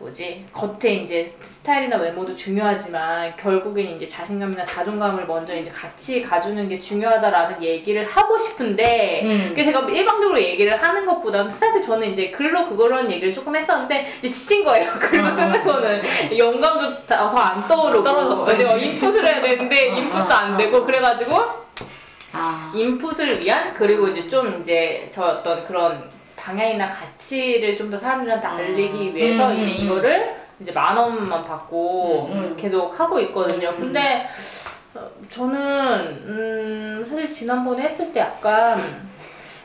뭐지 겉에 이제 스타일이나 외모도 중요하지만 결국엔 이제 자신감이나 자존감을 먼저 이제 같이 가주는 게 중요하다라는 얘기를 하고 싶은데 음. 그게 제가 일방적으로 얘기를 하는 것보다는 사실 저는 이제 글로 그거라는 얘기를 조금 했었는데 이제 지친 거예요 글로 어, 쓰는 거는 영감도 더 안 떠오르고 떨어졌어요. 이제 인풋을 해야 되는데 어, 인풋도 어, 안 어, 되고 어. 그래가지고 아. 인풋을 위한 그리고 이제 좀 이제 저 어떤 그런 방향이나 가치를 좀 더 사람들한테 알리기 위해서 음, 이제 음, 이거를 이제 만 원만 받고 음. 계속 하고 있거든요. 음. 근데 어, 저는 음 사실 지난번에 했을 때 약간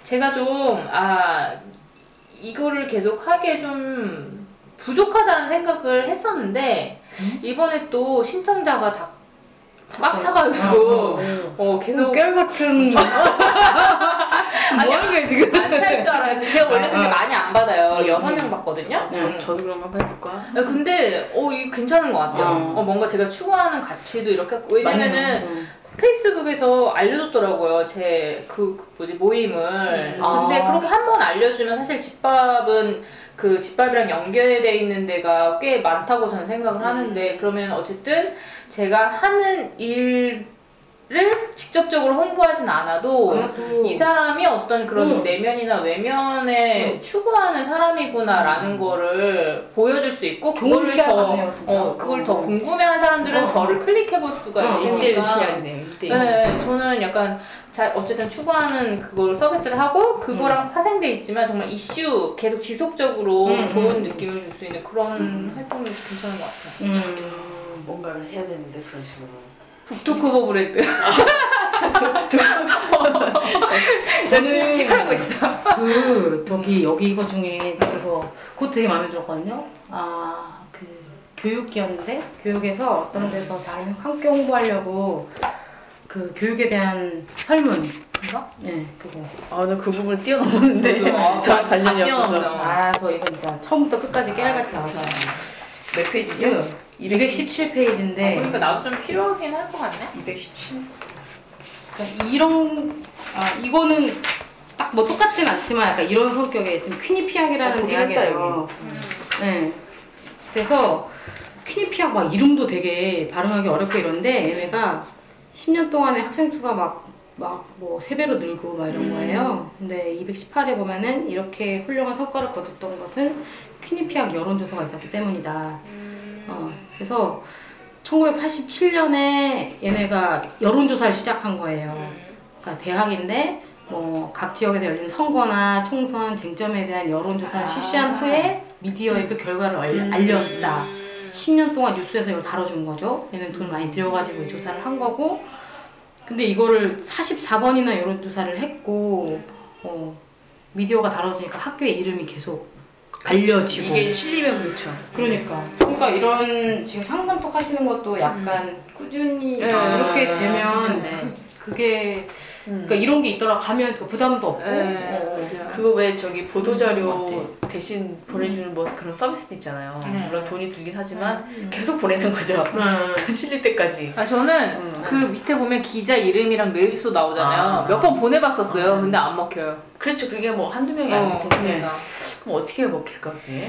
제가 좀 아 이거를 계속 하기에 좀 부족하다는 생각을 했었는데 이번에 또 신청자가 다 꽉 차가지고 어, 어. 어, 계속 깨알 같은. 아니, 뭐 하는 거야, 지금? 안 살 줄 알았는데 제가 원래 근데 아, 아. 많이 안 받아요. 음, 여섯 음. 명 받거든요. 네. 음. 저도 그런 거 한번 해볼까? 아, 근데 어 이거 괜찮은 것 같아요. 어. 어, 뭔가 제가 추구하는 가치도 이렇게 왜냐면은 음. 페이스북에서 알려줬더라고요. 제 그 뭐지 모임을. 음. 아. 근데 그렇게 한 번 알려주면 사실 집밥은 그 집밥이랑 연결돼 있는 데가 꽤 많다고 저는 생각을 음. 하는데 그러면 어쨌든 제가 하는 일 을 직접적으로 홍보하진 않아도 않아도. 이 사람이 어떤 그런 음. 내면이나 외면에 추구하는 사람이구나라는 거를 보여줄 수 있고 PR 더 같네요. 어, 그걸 더 어. 궁금해한 사람들은 어. 저를 클릭해 볼 수가 어, 있으니까 1대1 PR이네요. 1대1. 네, 저는 약간 자, 어쨌든 추구하는 그걸 서비스를 하고 그거랑 파생돼 있지만 정말 이슈 계속 지속적으로 음, 좋은 음. 느낌을 줄 수 있는 그런 활동이 괜찮은 것 같아요. 음. 뭔가를 해야 되는데 그런 식으로. 북토크버 브랜드. 열심히 피하고 있어. 그 저기 여기 이거 중에 그거 그거 되게 마음에 들었거든요. 아 그 교육이었는데 교육에서 어떤 데서 자기 함께 홍보하려고 그 교육에 대한 설문. 이거? 예 그거. 아, 나 그 부분 뛰어넘었는데. 저도, 아, 저랑 관련이 다 없어서. 아, 저 이거 진짜 처음부터 끝까지 깨알같이 나와서. 몇 페이지죠? 217페이지인데 그러니까 나도 좀 필요하긴 할 것 같네. 217? 그러니까 이런 아 이거는 딱 뭐 똑같진 않지만 약간 이런 성격의 지금 거기 했다, 대학에서 음. 네. 그래서 퀴니피악 막 이름도 되게 발음하기 어렵고 이런데 얘네가 10년 동안에 학생 수가 막 막뭐세 배로 늘고 막 이런 거예요. 근데 218에 보면은 이렇게 훌륭한 성과를 거뒀던 것은 퀴니피악 여론조사가 있었기 때문이다. 어, 그래서 1987년에 얘네가 여론조사를 시작한 거예요. 그러니까 대학인데 뭐 각 지역에서 열린 선거나 총선 쟁점에 대한 여론조사를 아. 실시한 후에 미디어에 그 결과를 알, 음. 알렸다. 10년 동안 뉴스에서 이걸 다뤄준 거죠. 얘는 돈 많이 들여가지고 이 조사를 한 거고. 근데 이거를 44번이나 여론조사를 했고, 어, 미디어가 다뤄주니까 학교의 이름이 계속 알려지고. 이게 실리면 그렇죠. 그러니까. 그러니까 이런 지금 상담톡 하시는 것도 약간 꾸준히 네. 이렇게 네, 되면 괜찮네. 그, 그게 음. 그러니까 이런 게 있더라 가면 더 부담도 없고. 네, 어, 맞아요. 그거 왜 저기 것 보도자료 대신 보내주는 뭐 그런 서비스도 있잖아요. 음. 물론 돈이 들긴 하지만 계속 보내는 거죠. 음. 실릴 때까지. 아, 저는 음. 그 밑에 보면 기자 이름이랑 메일 주소 나오잖아요. 아. 몇 번 보내봤었어요. 아. 근데 안 먹혀요. 그렇죠. 그게 뭐 한두 명이 어, 아닐 텐데. 그러니까. 그럼 어떻게 먹힐까, 그게?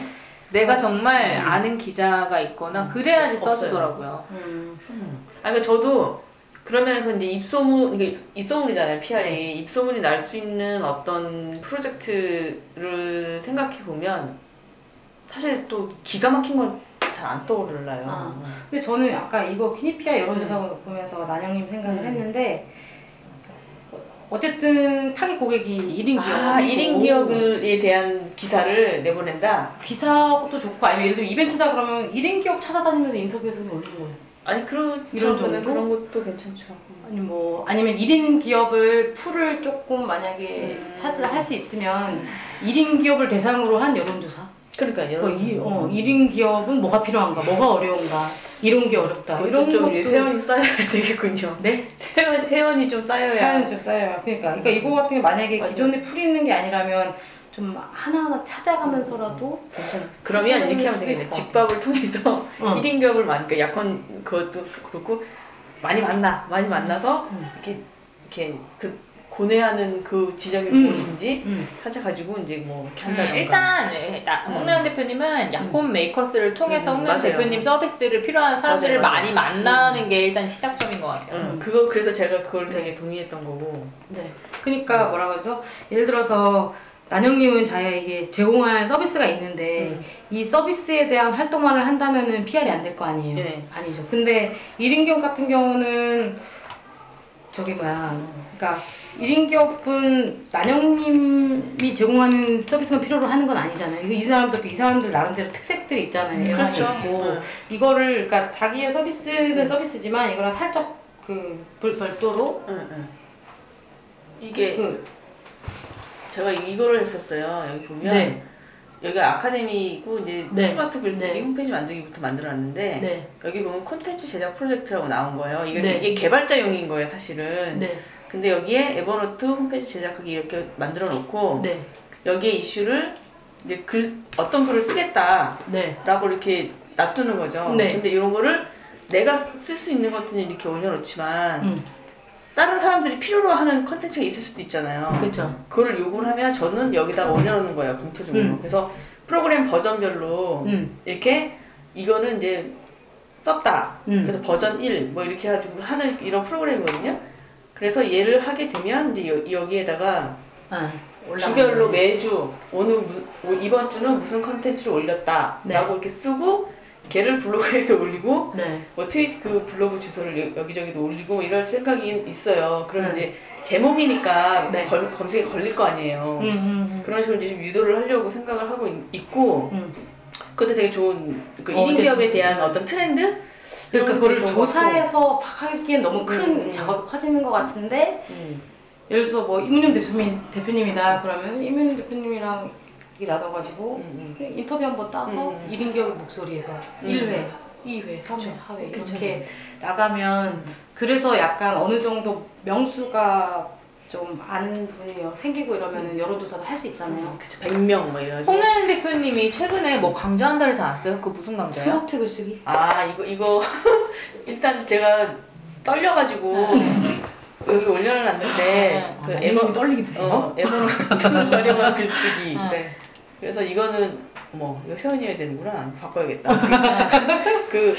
내가 정말 음. 아는 기자가 있거나 음. 그래야지 없어요. 써주더라고요. 음. 음. 아, 그러니까 저도 그러면서 이제 입소문, 이게 입소문이잖아요, PR이. 입소문이 날 수 있는 어떤 프로젝트를 생각해 보면 사실 또 기가 막힌 건 잘 안 떠오르나요. 아. 근데 저는 아까 이거 키니피아 여론조사 음. 보면서 난영님 생각을 음. 했는데 어쨌든 타깃 고객이 1인 기업. 아, 1인 기업에 대한 기사를 내보낸다? 기사도 좋고 아니면 예를 들면 이벤트다 그러면 1인 기업 찾아다니면서 인터뷰해서 올리는 거예요. 아니 그런 이런 정도? 그런 것도 괜찮죠. 아니 뭐 아니면 1인 기업을 풀을 조금 만약에 음. 찾아 할 수 있으면 1인 기업을 대상으로 한 여론조사. 그러니까 그 여러 이, 어, 1인 기업은 뭐가 필요한가, 뭐가 어려운가, 이런 게 어렵다. 이런 이런 좀 것도 회원이 쌓여야 되겠군요. 네. 회원, 회원이 좀 쌓여야. 사연이 좀 쌓여요. 그러니까, 그러니까 이거 같은 게 만약에 맞아요. 기존에 풀 있는 게 아니라면 좀 하나하나 찾아가면서라도 괜찮아. 그러면 이렇게 하면 되겠네. 집밥을 통해서 어. 1인 기업을 만, 그러니까 약혼 그것도 그렇고 많이 만나, 많이 만나서 음. 이렇게 이렇게 그 고뇌하는 그 지점이 음. 무엇인지 음. 찾아가지고 이제 뭐 이렇게 음, 한다던가. 일단 예, 나- 음. 홍나영 대표님은 약혼 메이커스를 통해서 음, 홍나영 맞아요. 대표님 서비스를 필요한 사람들을 맞아요, 많이 맞아요. 만나는 게 일단 시작점인 것 같아요. 응, 그거 그래서 제가 그걸 되게 동의했던 거고. 네. 그러니까 뭐라 그러죠? 예를 들어서 난영님은 자기에게 제공할 서비스가 있는데 음. 이 서비스에 대한 활동만을 한다면은 PR이 안 될 거 아니에요? 네. 아니죠. 근데 1인 기업 같은 경우는 저기 뭐야. 그러니까 1인 기업은 난영님이 제공하는 서비스만 필요로 하는 건 아니잖아요. 이 사람들도 이 사람들 나름대로 특색들이 있잖아요. 음, 그렇죠. 음. 이거를 그러니까 자기의 서비스는 서비스지만 이거랑 살짝 그 별- 별도로 응, 응. 이게 그 제가 이거를 했었어요. 여기 보면 네. 여기가 아카데미고 이제 네. 스마트 글쓰기 네. 홈페이지 만들기부터 만들어놨는데 네. 여기 보면 콘텐츠 제작 프로젝트라고 나온 거예요. 이게, 네. 이게 개발자용인 거예요, 사실은. 네. 근데 여기에 Evernote 홈페이지 제작하기 이렇게 만들어 놓고 네. 여기에 이슈를 이제 글 어떤 글을 쓰겠다라고 네. 이렇게 놔두는 거죠. 네. 근데 이런 거를 내가 쓸 수 있는 것들은 이렇게 올려놓지만 음. 다른 사람들이 필요로 하는 컨텐츠가 있을 수도 있잖아요. 그쵸. 그거를 요구를 하면 저는 여기다가 올려놓는 거예요, 공통적으로. 음. 그래서 프로그램 버전별로 음. 이렇게 이거는 이제 썼다. 음. 그래서 버전 1, 뭐 이렇게 해가지고 하는 이런 프로그램이거든요. 그래서 얘를 하게 되면 이제 여, 여기에다가 아, 주별로 매주 오늘 무- 오- 이번 주는 무슨 컨텐츠를 올렸다라고 네. 이렇게 쓰고 걔를 블로그에도 올리고 네. 뭐 트윗 그 블로그 주소를 여- 여기저기도 올리고 이럴 생각이 있어요. 그럼 네. 이제 제목이니까 네. 걸- 검색에 걸릴 거 아니에요. 음, 음, 그런 식으로 이제 좀 유도를 하려고 생각을 하고 있, 고 음. 그것도 되게 좋은 그 어, 1인 어쨌든. 기업에 대한 어떤 트렌드? 그러니까 그거를. 조사해서 막 하기엔 너무 큰 음, 음. 작업이 커지는 것 같은데 음. 예를 들어서 뭐 이문영 대표님, 대표님이다 그러면 이문영 대표님이랑 이게 나눠가지고 음, 인터뷰 한번 따서 음. 1인 기업의 목소리에서 음. 1회, 2회, 3회, 그쵸. 4회 그쵸. 이렇게 나가면 그래서 약간 어느 정도 명수가 좀 아는 분이 생기고 이러면 여론조사도 할 수 있잖아요. 그쵸 100명 뭐 이래가지고 홍나영 대표님이 최근에 뭐 강좌 한다 그러지 않았어요? 그 무슨 강좌예요? 스마트 글쓰기? 아 이거 이거 일단 제가 떨려가지고 여기 올려놨는데 아, 그 이름이 떨리기도 해요? 어, 에버노트 활용한 글쓰기 어. 네. 그래서 이거는 뭐 이거 표현이어야 되는구나 바꿔야겠다 그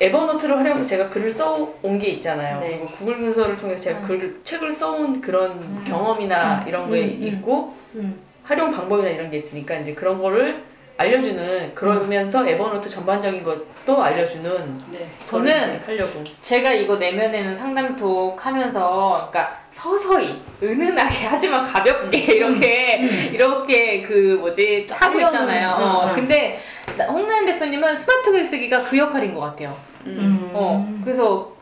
에버노트를 활용해서 제가 글을 써온 게 있잖아요 네. 그리고 구글 문서를 통해서 제가 글, 책을 써온 그런 경험이나 이런 게 음, 음. 있고 음. 활용 방법이나 이런 게 있으니까 이제 그런 거를 알려주는 그러면서 에버노트 전반적인 것도 알려주는 네. 저는 하려고 제가 이거 내면에는 상담톡 하면서 그러니까 서서히 은은하게 하지만 가볍게 이렇게 이렇게 그 뭐지 하고 있잖아요. 음, 어, 음. 근데 홍나연 대표님은 스마트 글쓰기가 그 역할인 것 같아요. 음. 어 그래서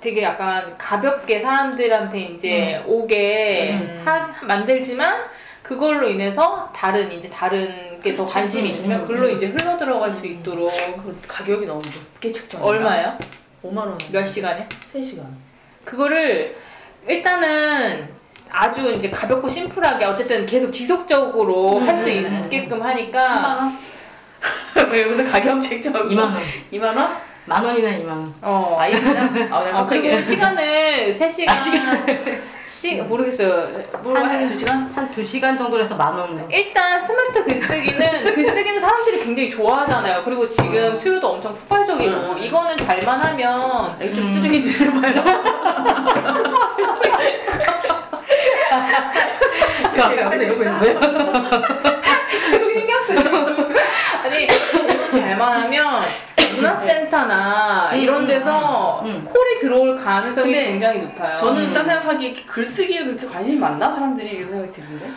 되게 약간 가볍게 사람들한테 이제 오게 음. 하, 만들지만 그걸로 인해서 다른 이제 다른 게 더 관심이 음, 있으면 음, 글로 음. 이제 흘러 들어갈 수 있도록 그 가격이 너무 높게 책정 얼마예요? 5만 원 몇 시간에? 3시간 그거를 일단은 아주 이제 가볍고 심플하게 어쨌든 계속 지속적으로 음, 할수 음, 있게끔 3만 하니까 여기서 가격 책정하고 2만 원. 2만 원? 만 원이면 2만 원. 어. 아예 그냥 아, 내가 아, 그리고. 시간을 3시간 아, 시간. 시 모르겠어요. 뭐 한, 한- 두 시간? 한두 시간 정도로 해서 만 원으로. 일단 스마트 글쓰기는 글쓰기는 사람들이 굉장히 좋아하잖아요. 그리고 지금 수요도 엄청 폭발적이고 음. 이거는 잘만 하면 좀 음. 뚜둥이질 봐요. 저 아까 여기서 이러고 있어요. 계속 신경 쓰죠. 아니 잘만 하면 문화센터나 음, 이런 데서 음, 음. 콜이 들어올 가능성이 굉장히 높아요. 저는 음. 딱 생각하기에 글쓰기에 그렇게 관심이 많나 사람들이 이런 생각이 드는데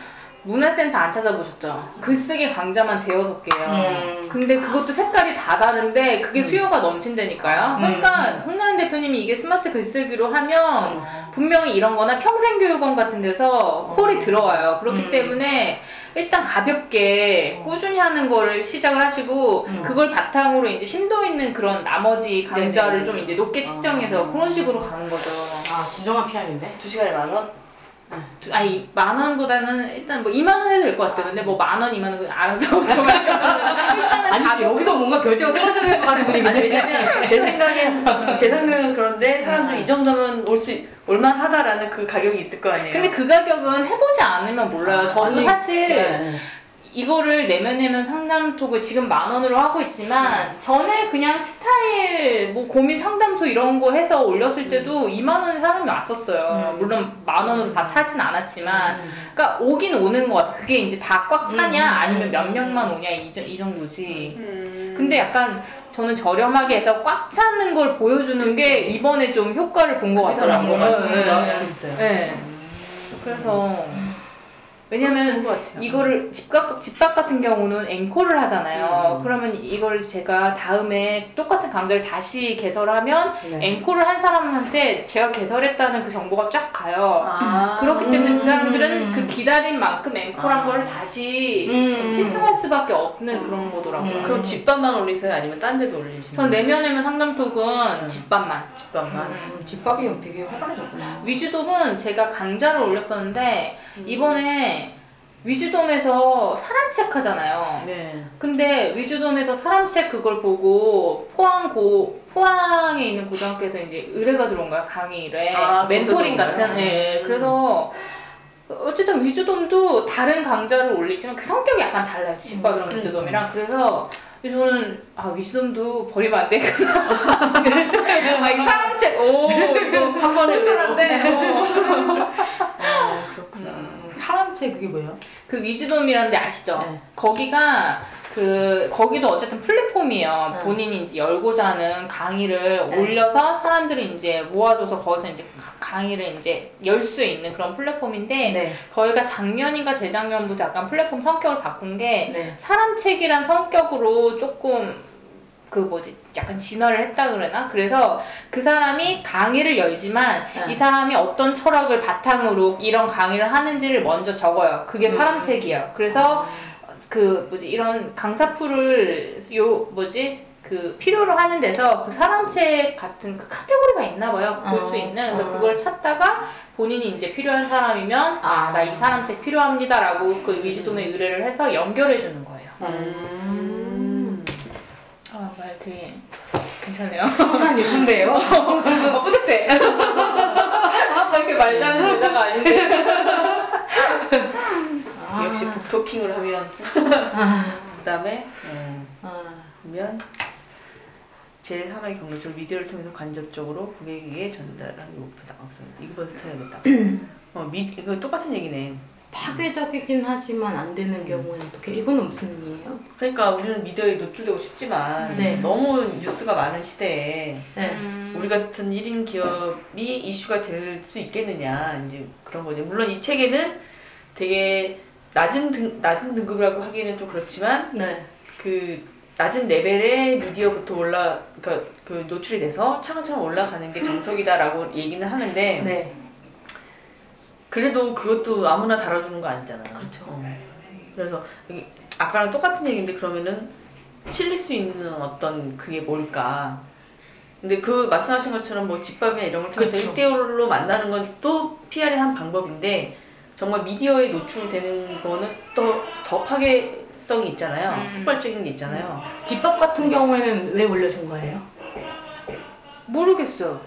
문화센터 안 찾아보셨죠? 글쓰기 강좌만 대여섯 개예요. 음. 근데 그것도 색깔이 다 다른데 그게 수요가 넘친다니까요. 그러니까 홍나연 대표님이 이게 스마트 글쓰기로 하면 분명히 이런 거나 평생교육원 같은 데서 콜이 들어와요. 그렇기 음. 때문에 일단 가볍게 꾸준히 하는 거를 시작을 하시고 음. 그걸 바탕으로 이제 심도 있는 그런 나머지 강좌를 네네. 좀 이제 높게 측정해서 그런 식으로 가는 거죠. 아 진정한 PR인데. 두 시간에 만 원? 두- 아니 만 원보다는 일단 뭐 2만 원 해도 될 것 같아요. 근데 뭐 만 원, 2만 원 알아서 일단은 아니 여기서 뭔가 결제가 떨어지는 것 같은 분위기. 아니 왜냐면 제 생각엔 제 생각은 그런데 사람들 이 정도면 올 수 올만하다라는 그 가격이 있을 거 아니에요. 근데 그 가격은 해보지 않으면 몰라요. 저도 아니, 사실 네. 이거를 내면 내면 상담톡을 지금 만 원으로 하고 있지만 전에 그냥 스타일 뭐 고민 상담소 이런 거 해서 올렸을 때도 2만 원에 사람이 왔었어요. 음. 물론 만 원으로 다 차진 않았지만 음. 그러니까 오긴 오는 것 같아. 그게 이제 다 꽉 차냐 음. 아니면 몇 명만 오냐 이, 정- 이 정도지. 음. 근데 약간 저는 저렴하게 해서 꽉 차는 걸 보여주는 게 이번에 좀 효과를 본 것 같더라고요. 네. 네. 그래서 왜냐면. 이거를 집값 집밥 같은 경우는 앵콜을 하잖아요. 음. 그러면 이걸 제가 다음에 똑같은 강좌를 다시 개설하면 네. 앵콜을 한 사람한테 제가 개설했다는 그 정보가 쫙 가요. 아. 그렇기 때문에 그 음. 사람들은 그 기다린 만큼 앵콜한 아. 거를 다시 음. 신청할 수밖에 없는 그런 거더라고요. 음. 그럼 집밥만 올리세요? 아니면 딴 데도 올리시나요? 전 내면에면 상담톡은 음. 집밥만. 집밥만. 음. 음, 집밥이 되게 활발해졌구나. 위주돔은 제가 강좌를 올렸었는데 음. 이번에 위주돔에서 사람 책 하잖아요. 네. 근데 위주돔에서 사람 책 그걸 보고 포항 고 포항에 있는 고등학교에서 이제 의뢰가 들어온 거야 강의 의뢰 아, 멘토링 같은? 예 음. 그래서 어쨌든 위주돔도 다른 강좌를 올리지만 그 성격이 약간 달라요 집밥이랑 음, 위주돔이랑 그래서 저는 아 위주돔도 버리면 안 되구나 아이 사람 책 오 이거 한 번에 쓸쓸한데 어. 아, 그렇구나. 음, 사람체 그게 뭐예요? 그 위즈돔이라는 데 아시죠? 네. 거기가 그 거기도 어쨌든 플랫폼이에요. 네. 본인이 이제 열고자 하는 강의를 네. 올려서 사람들이 이제 모아줘서 거기서 이제 가- 강의를 이제 열 수 있는 그런 플랫폼인데 네. 저희가 작년인가 재작년부터 약간 플랫폼 성격을 바꾼 게 네. 사람 책이란 성격으로 조금 그 뭐지 약간 진화를 했다 그러나 그래서 그 사람이 강의를 열지만 네. 이 사람이 어떤 철학을 바탕으로 이런 강의를 하는지를 먼저 적어요 그게 음. 사람책이에요 그래서 그 뭐지 이런 강사풀을 요 뭐지 그 필요로 하는 데서 그 사람책 같은 그 카테고리가 있나 봐요 볼수 어. 있는 그래서 어. 그걸 찾다가 본인이 이제 필요한 사람이면 아 나 이 사람책 필요합니다라고 그 위즈돔에 의뢰를 해서 연결해 주는 거예요. 음. 아, 말 되게 괜찮네요. 수산이 선배예요? 어, 뿌듯해. 아, 이렇게 말 잘하는 여자가 아닌데. 아. 역시 북토킹을 하면 아. 그 다음에 음, 아. 보면 제3의 경로를 미디어를 통해서 간접적으로 고객에게 전달하는 게 목표다. 어, 이거부터 해야겠다. 어, 미, 이거 똑같은 얘기네. 파괴적이긴 하지만 안 되는 경우는 어떻게? 이거는 무슨 의미예요? 그러니까 우리는 미디어에 노출되고 싶지만 네. 너무 뉴스가 많은 시대에 네. 음. 우리 같은 1인 기업이 이슈가 될 수 있겠느냐 이제 그런 거죠. 물론 이 책에는 되게 낮은 등 낮은 등급이라고 하기에는 좀 그렇지만 네. 그 낮은 레벨의 미디어부터 올라 그러니까 그 노출이 돼서 차근차근 올라가는 게 정석이다라고 얘기는 하는데 네. 그래도 그것도 아무나 다뤄주는 거 아니잖아요. 그렇죠. 어. 그래서 아까랑 똑같은 얘기인데 그러면은 실릴 수 있는 어떤 그게 뭘까? 근데 그 말씀하신 것처럼 뭐 집밥이나 이런 걸 통해서 그렇죠. 1대1로 만나는 건 또 PR의 한 방법인데 정말 미디어에 노출되는 거는 또 더 파괴성이 있잖아요. 음. 폭발적인 게 있잖아요. 집밥 같은 경우에는 왜 올려준 거예요? 모르겠어요.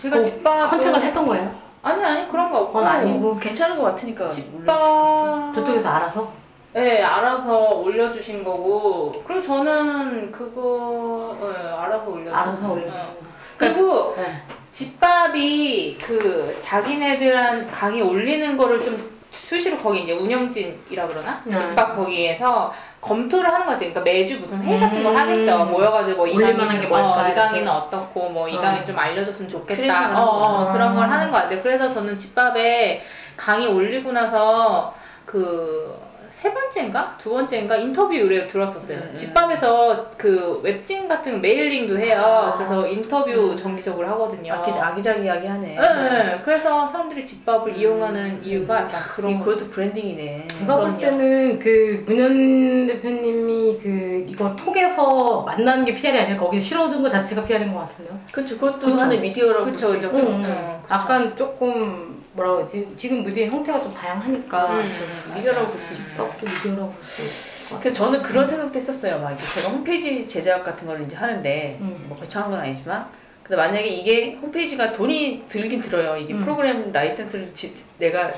제가 뭐 집밥 컨택을 했던 거예요? 아니 아니 그런 거 없고 그건 아니고. 뭐 괜찮은 것 같으니까. 집밥 저쪽에서 알아서? 네 알아서 올려주신 거고 그리고 저는 그거 네, 알아서 올려주신 알아서. 올려주신 어. 거. 그리고 네. 집밥이 그 자기네들한 강의 올리는 거를 좀 수시로 거기 이제 운영진이라 그러나 네. 집밥 거기에서 검토를 하는 것 같아요. 그러니까 매주 무슨 회의 같은 걸 음. 하겠죠. 모여가지고 뭐 이 강의는 만한 게 뭘까, 어, 이 강의는. 어떻고 뭐이 어. 강의 좀 알려줬으면 좋겠다. 어, 어. 그런 걸 하는 것 같아요. 그래서 저는 집밥에 강의 올리고 나서 그 세 번째인가 두 번째인가 인터뷰 의뢰를 들었었어요. 음, 음. 집밥에서 그 웹진 같은 mailing도 해요. 아. 그래서 인터뷰 음. 정기적으로 하거든요. 아기, 아기자기하게 하네. 네, 네. 그래서 사람들이 집밥을 이용하는 이유가 약간 그런 거. 그것도 branding이네. 제가 볼. 때는 그 문현 대표님이 그 이거 톡에서 만나는 게 PR이 아니라 거기 실어준 것 자체가 PR인 것 같은데요. 그쵸, 그것도 그쵸. 하나의 미디어라고. 있죠. 음, 음, 그쵸. 약간 조금 뭐라 그러지? 지금 무대의 형태가 좀 다양하니까 음, 좀 미디어라고 볼수 있죠. 집밥도 미디어라고 볼수 그래서 저는 그런 생각도 했었어요. 막 제가 홈페이지 제작 같은 거를 이제 하는데 음. 뭐 거창한 건 아니지만 근데 만약에 이게 홈페이지가 돈이 들긴 들어요. 이게 음. 프로그램 라이센스를 지- 내가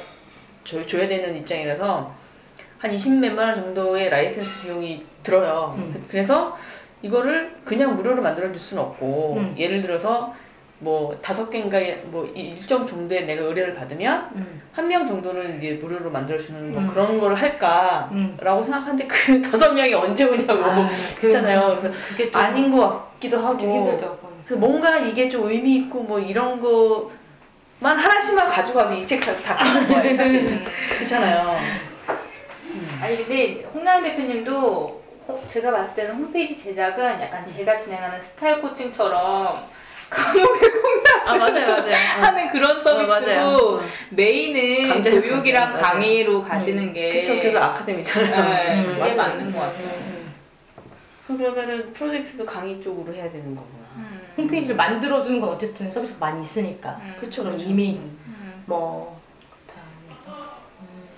줘, 줘야 되는 입장이라서 한 20몇만 원 정도의 라이센스 비용이 들어요. 음. 그래서 이거를 그냥 무료로 만들어 줄 수는 없고 음. 예를 들어서 뭐 다섯 개인가의 뭐 일정 정도의 내가 의뢰를 받으면 음. 한명 정도는 이제 무료로 만들어주는 뭐 음. 그런 걸 할까라고 음. 생각하는데 그 다섯 명이 언제 오냐고 아, 그렇잖아요. 그- 그래서 그게 좀- 아닌 것 같기도 하고 좀 힘들죠. 그래서 뭔가 이게 좀 의미 있고 뭐 이런 거만 하나씩만 가져가도 이 책다 끝난 거예요 사실 그렇잖아요. 음. 아니 근데 홍나연 대표님도 호- 제가 봤을 때는 홈페이지 제작은 약간 제가 진행하는 스타일 코칭처럼 감옥의 공략 아 맞아요 맞아요. 하는 그런 서비스고 맞아요. 어. 메인은 교육이랑 강의로 가시는 게 그쵸 그래서 아카데미잖아요. 네, 음, 그게. 맞는 것 같아요. 음. 그러면은 프로젝트도 강의 쪽으로 해야 되는 거구나. 음. 홈페이지를 만들어주는 건 어쨌든 서비스가 많이 있으니까. 음. 그쵸 그럼 그쵸. 이미 음. 음. 뭐. 음.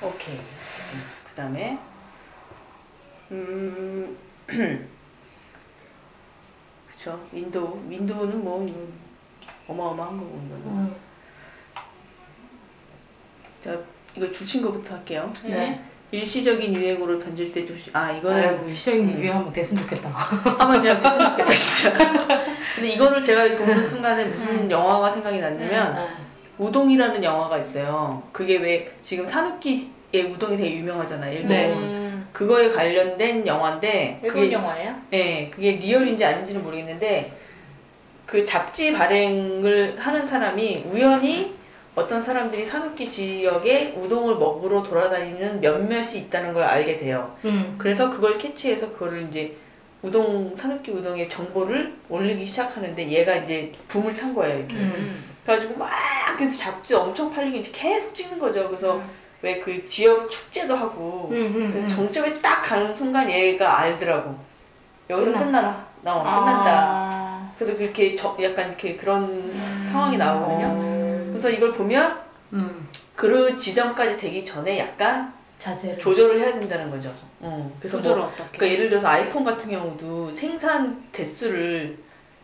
오케이. 그 다음에, 음, 그쵸. 윈도우. 윈도우는 뭐, 이거 어마어마한 거고, 이거는. 음. 자, 이거 줄친 거부터 할게요. 네. 일시적인 유행으로 변질돼 조심. 아, 이거는. 아이고 시장님 음. 유행 한번 됐으면 좋겠다. 한번 제가 됐으면 좋겠다, 진짜. 근데 이거를 제가 보는 순간에 무슨 영화가 생각이 났냐면, 음. 우동이라는 영화가 있어요. 그게 왜 지금 사누키의 우동이 되게 유명하잖아요, 일본. 네. 음. 그거에 관련된 영화인데 일본 그게, 영화예요? 네, 그게 리얼인지 아닌지는 모르겠는데 그 잡지 발행을 하는 사람이 우연히 어떤 사람들이 산후기 지역에 우동을 먹으러 돌아다니는 몇몇이 있다는 걸 알게 돼요. 음. 그래서 그걸 캐치해서 그거를 이제 우동 산후기 우동의 정보를 올리기 시작하는데 얘가 이제 붐을 탄 거예요. 이렇게. 음. 그래가지고 막 그래서 잡지 엄청 팔리고 이제 계속 찍는 거죠. 그래서 음. 왜 그 지역 축제도 하고 음, 음, 그래서 음. 정점에 딱 가는 순간 얘가 알더라고. 여기서 끝나. 끝나라. 나 아. 끝난다. 그래서 그렇게 저- 약간 이렇게 그런 상황이 나오거든요. 어. 그래서 이걸 보면 음. 그 지점까지 되기 전에 약간 자제를. 조절을 해야 된다는 거죠. 어, 그래서 조절을 뭐, 어떻게? 그러니까 예를 들어서 아이폰 같은 경우도 생산 대수를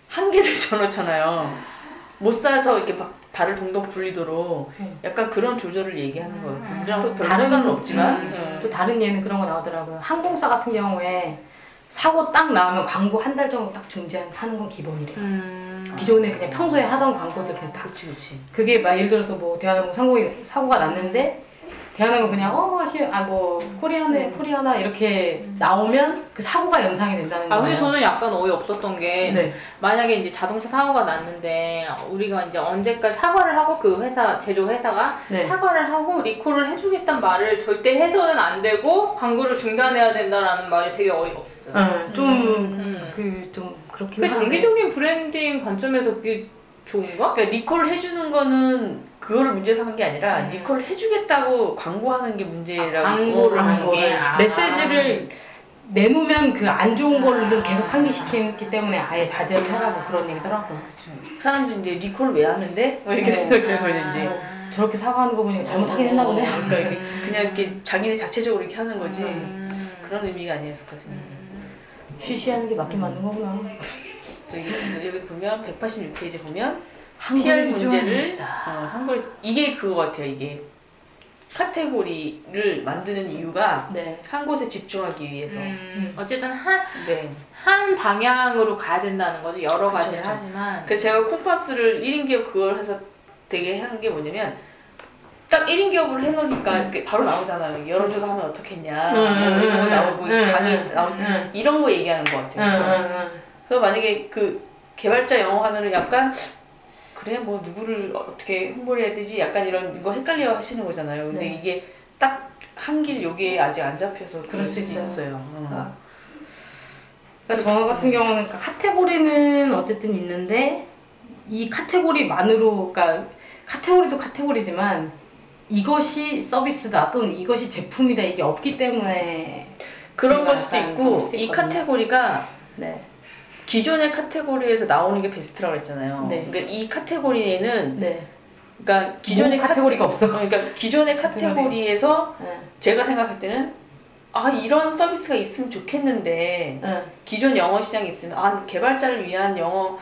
한 개를 줘놓잖아요. 못 사서 이렇게 막 발을 동동 굴리도록 음. 약간 그런 조절을 얘기하는 거예요. 음. 우리랑 또별 다른- 상관은 없지만 음, 음. 또 다른 예는 그런 거 나오더라고요. 항공사 같은 경우에 사고 딱 나오면 광고 한 달 정도 딱 중지하는 건 기본이래요. 음. 기존에 그냥 평소에 하던 광고들 그냥 다. 그렇지 그렇지. 그게 막 예를 들어서 뭐 대한항공 상공이 사고가 났는데 대한항공 그냥 어아뭐 코리아네 음. 코리아나 이렇게 나오면 그 사고가 연상이 된다는 아 거예요. 근데 저는 약간 어이 없었던 게 네. 만약에 이제 자동차 사고가 났는데 우리가 이제 언제까지 사과를 하고 그 회사 제조 회사가 네. 사과를 하고 리콜을 해주겠다는 말을 절대 해서는 안 되고 광고를 중단해야 된다라는 말이 되게 어이가 없어요. 어, 좀, 음. 그, 좀, 그렇긴 그 한데. 장기적인 브랜딩 관점에서 그게 좋은가? 그러니까 리콜을 해주는 거는 그거를 문제 삼은 게 아니라 음. 리콜을 해주겠다고 광고하는 게 문제라고. 광고를 하는 게, 거를 아. 메시지를 내놓으면 그 안 좋은 걸로 계속 상기시키기 때문에 아예 자제를 하라고 그런 얘기더라고요. 사람들이 이제 리콜을 왜 하는데? 뭐 이렇게 어. 생각이 드는 거죠 이제. 어, 저렇게 사과하는 거 보니까 잘못하긴 했나 보네. 어, 그러니까 이렇게 음. 그냥 이렇게 자기네 자체적으로 이렇게 하는 거지. 음. 그런 의미가 아니었을 거죠. 쉬쉬하는 게 맞긴 맞는 거구나. 여기, 여기 보면 186페이지 보면 부정한 문제를. 어, 한국 이게 그거 같아요. 이게 카테고리를 만드는 이유가 네. 한 곳에 집중하기 위해서. 음, 어쨌든 한, 네. 한 방향으로 가야 된다는 거죠. 여러 그쵸, 가지를 그쵸. 하지만. 그래서 제가 콩밥스를 1인 기업 그걸 해서 되게 한 게 뭐냐면 딱 1인 기업으로 해놓으니까 이렇게 바로 나오잖아요. 여론조사 하면 어떻겠냐. 뭐 음, 이런 거 음, 나오고 음, 강의 음, 나오고 음. 이런 거 얘기하는 것 같아요. 그래서 만약에 그 개발자 영어 하면은 약간 그래 뭐 누구를 어떻게 홍보를 해야 되지 약간 이런 거 헷갈려 하시는 거잖아요. 근데 네. 이게 딱 한 길 여기에 아직 안 잡혀서 그럴 수 있어요. 어. 아. 그러니까 저 같은 경우는 그러니까 카테고리는 어쨌든 있는데 이 카테고리만으로 그러니까 카테고리도 카테고리지만 이것이 서비스다 또는 이것이 제품이다 이게 없기 때문에 그런 걸 수도 약간 있고 수도 이 있거든요. 카테고리가 네. 기존의 카테고리에서 나오는 게 베스트라고 했잖아요. 네. 그러니까 이 카테고리에는 네. 그러니까 기존의 뭐 카테고리가 없어. 그러니까 기존의 카테고리에서 네. 제가 생각할 때는 아 이런 서비스가 있으면 좋겠는데 네. 기존 영어 시장이 있으면 아 개발자를 위한 영어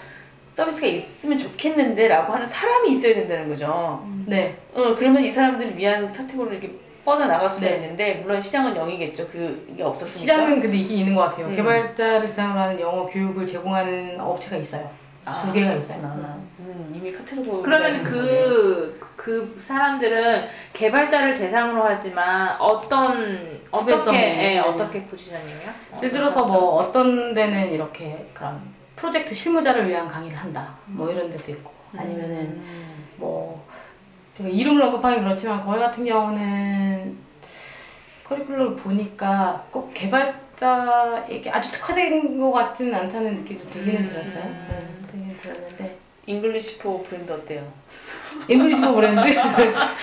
서비스가 있으면 좋겠는데라고 하는 사람이 있어야 된다는 거죠. 네. 어 그러면 이 사람들을 위한 카테고리를 이렇게 뻗어 나갈 수가 네. 있는데 물론 시장은 0이겠죠. 그게 없었으니까. 시장은 근데 있긴 있는 것 같아요. 음. 개발자를 대상으로 하는 영어 교육을 제공하는 업체가 있어요. 아, 두 개가 있어요. 그렇구나. 음, 이미 카테고리 그러면 그, 그 사람들은 개발자를 대상으로 하지만 어떤, 어떻게, 예, 네. 어떻게 포지셔닝이요? 예를 들어서 뭐 어떤 데는 이렇게 그런 프로젝트 실무자를 위한 강의를 한다. 뭐 이런 데도 있고 아니면은 음. 뭐 제가 이름을 언급하기 그렇지만 거기 같은 경우는 커리큘럼을 보니까 꼭 개발자에게 아주 특화된 것 같지는 않다는 느낌도 들기는 음. 들었어요. 네, 들기는 들었는데 English for brand 어때요? English for brand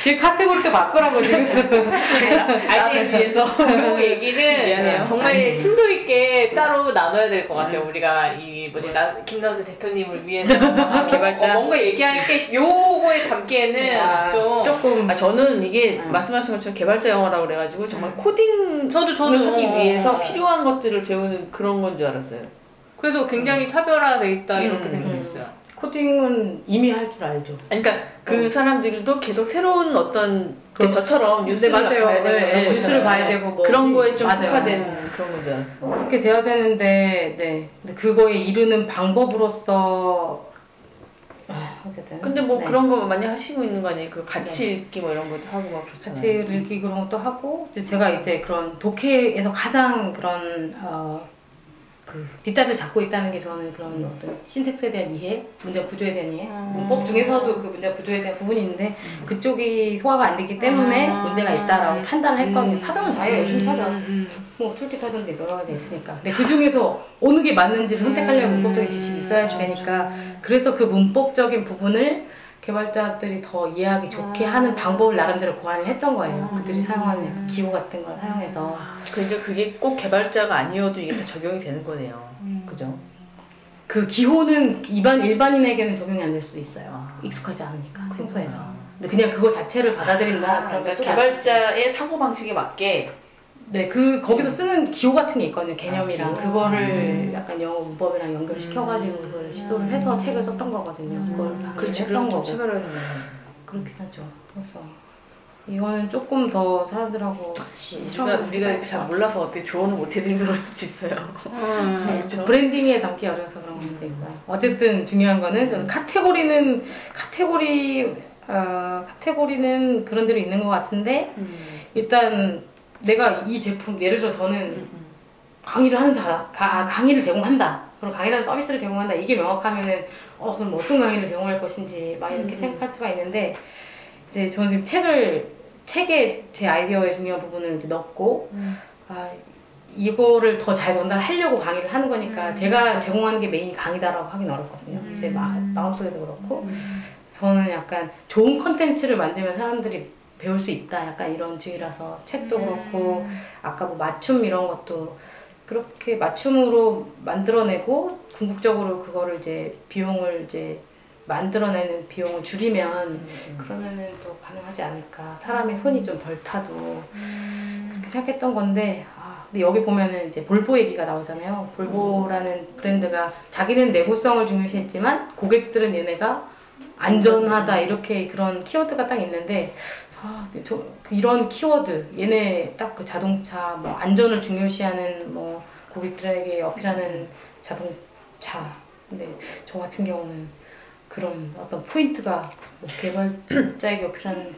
지금 카테고리도 바꾸라고 지금 나를 위해서 이 얘기는 미안해요. 정말 심도 있게 따로 나눠야 될 것 같아요. 우리가 이 뭐지 나 김나수 대표님을 위해서 개발자? 어, 뭔가 얘기할 게 요거에 담기에는 아, 좀 조금 아 저는 이게 음. 말씀하신 것처럼 개발자 영어라고 그래가지고 정말 코딩을 저도, 저도. 하기 위해서 어. 필요한 것들을 배우는 그런 건 줄 알았어요. 그래서 굉장히 차별화돼 있다 이렇게 음. 생각했어요. 코딩은 이미 할 줄 알죠. 그러니까 그 어. 사람들도 계속 새로운 어떤 그- 저처럼 뉴스를 네, 맞아요. 봐야 되고 네, 거 뉴스를. 봐야 되고 뭐 그런 거에 좀. 특화된 음. 그런 알았어. 그렇게 돼야 되는데, 네. 근데 그거에 이르는 방법으로서, 아, 어쨌든. 근데 뭐 네. 그런 거 많이 하시고 있는 거 아니에요? 그 가치 읽기 뭐 이런 것도 하고 막 그렇잖아요. 같이 읽기 그런 것도 하고, 이제 제가 이제 그런 독해에서 가장 그런, 어, 그 뒷담을 잡고 있다는 게 저는 그런 어떤 신텍스에 대한 이해, 문장 구조에 대한 이해, 음. 문법 중에서도 그 문장 구조에 대한 부분이 있는데 그쪽이 소화가 안 되기 때문에 음. 문제가 있다라고 판단을 했거든요. 음. 사전은 찾아. 음, 음. 뭐 출기 타전도 여러 가지 있으니까. 근데 그 중에서 어느 게 맞는지를 선택하려면 음. 문법적인 지식이 있어야 되니까. 그래서 그 문법적인 부분을 개발자들이 더 이해하기 좋게 음. 하는 방법을 나름대로 고안을 했던 거예요. 그들이 사용하는 약간 기호 같은 걸 사용해서. 그러니까 그게 꼭 개발자가 아니어도 이게 다 적용이 되는 거네요. 음. 그죠? 그 기호는 일반, 일반인에게는 적용이 안 될 수도 있어요. 아. 익숙하지 않으니까, 생소해서. 근데 그냥 그거 자체를 받아들인다. 아, 그러니까 또 개발자의 사고 방식에 맞게 네, 그 거기서 쓰는 기호 같은 게 있거든요. 개념이랑 아? 그거를 약간 영어 문법이랑 연결시켜가지고 그걸 시도를 해서 책을 썼던 거거든요. 그걸 음, 그렇지 했던 거고. 차별화되는 그렇긴 하죠. 그래서 이거는 조금 더 사람들하고 우리가 우리가 잘 몰라서 어떻게 조언을 못 해드리는 걸 수도 있어요. 음. 네, 그렇죠? 브랜딩에 담기 어려서 그런 걸 수도 있고요. 어쨌든 중요한 거는 저는 카테고리는 카테고리 어, 카테고리는 그런 대로 있는 것 같은데 음. 일단 내가 이 제품 예를 들어 저는 음, 음. 강의를 하는 자, 가- 강의를 제공한다. 그럼 강의라는 서비스를 제공한다. 이게 명확하면은, 어, 그럼 어떤 강의를 제공할 것인지, 막 이렇게 음. 생각할 수가 있는데, 이제 저는 지금 책을, 책에 제 아이디어의 중요한 부분을 이제 넣고, 음. 아, 이거를 더 잘 전달하려고 강의를 하는 거니까, 제가 제공하는 게 메인이 강의다라고 하긴 어렵거든요. 제 마, 마음속에도 그렇고, 저는 약간 좋은 컨텐츠를 만들면 사람들이 배울 수 있다. 약간 이런 주의라서 책도 그렇고 아까 뭐 맞춤 이런 것도 그렇게 맞춤으로 만들어내고 궁극적으로 그거를 이제 비용을 이제 만들어내는 비용을 줄이면 그러면은 또 가능하지 않을까. 사람의 손이 좀 덜 타도 그렇게 생각했던 건데 아, 근데 여기 보면은 이제 볼보 얘기가 나오잖아요. 볼보라는 브랜드가 자기는 내구성을 중요시했지만 고객들은 얘네가 안전하다 이렇게 그런 키워드가 딱 있는데 아, 저, 그 이런 키워드 얘네 딱 그 자동차 뭐 안전을 중요시하는 뭐 고객들에게 어필하는 자동차 근데 저 같은 경우는 그런 어떤 포인트가 뭐 개발자에게 어필하는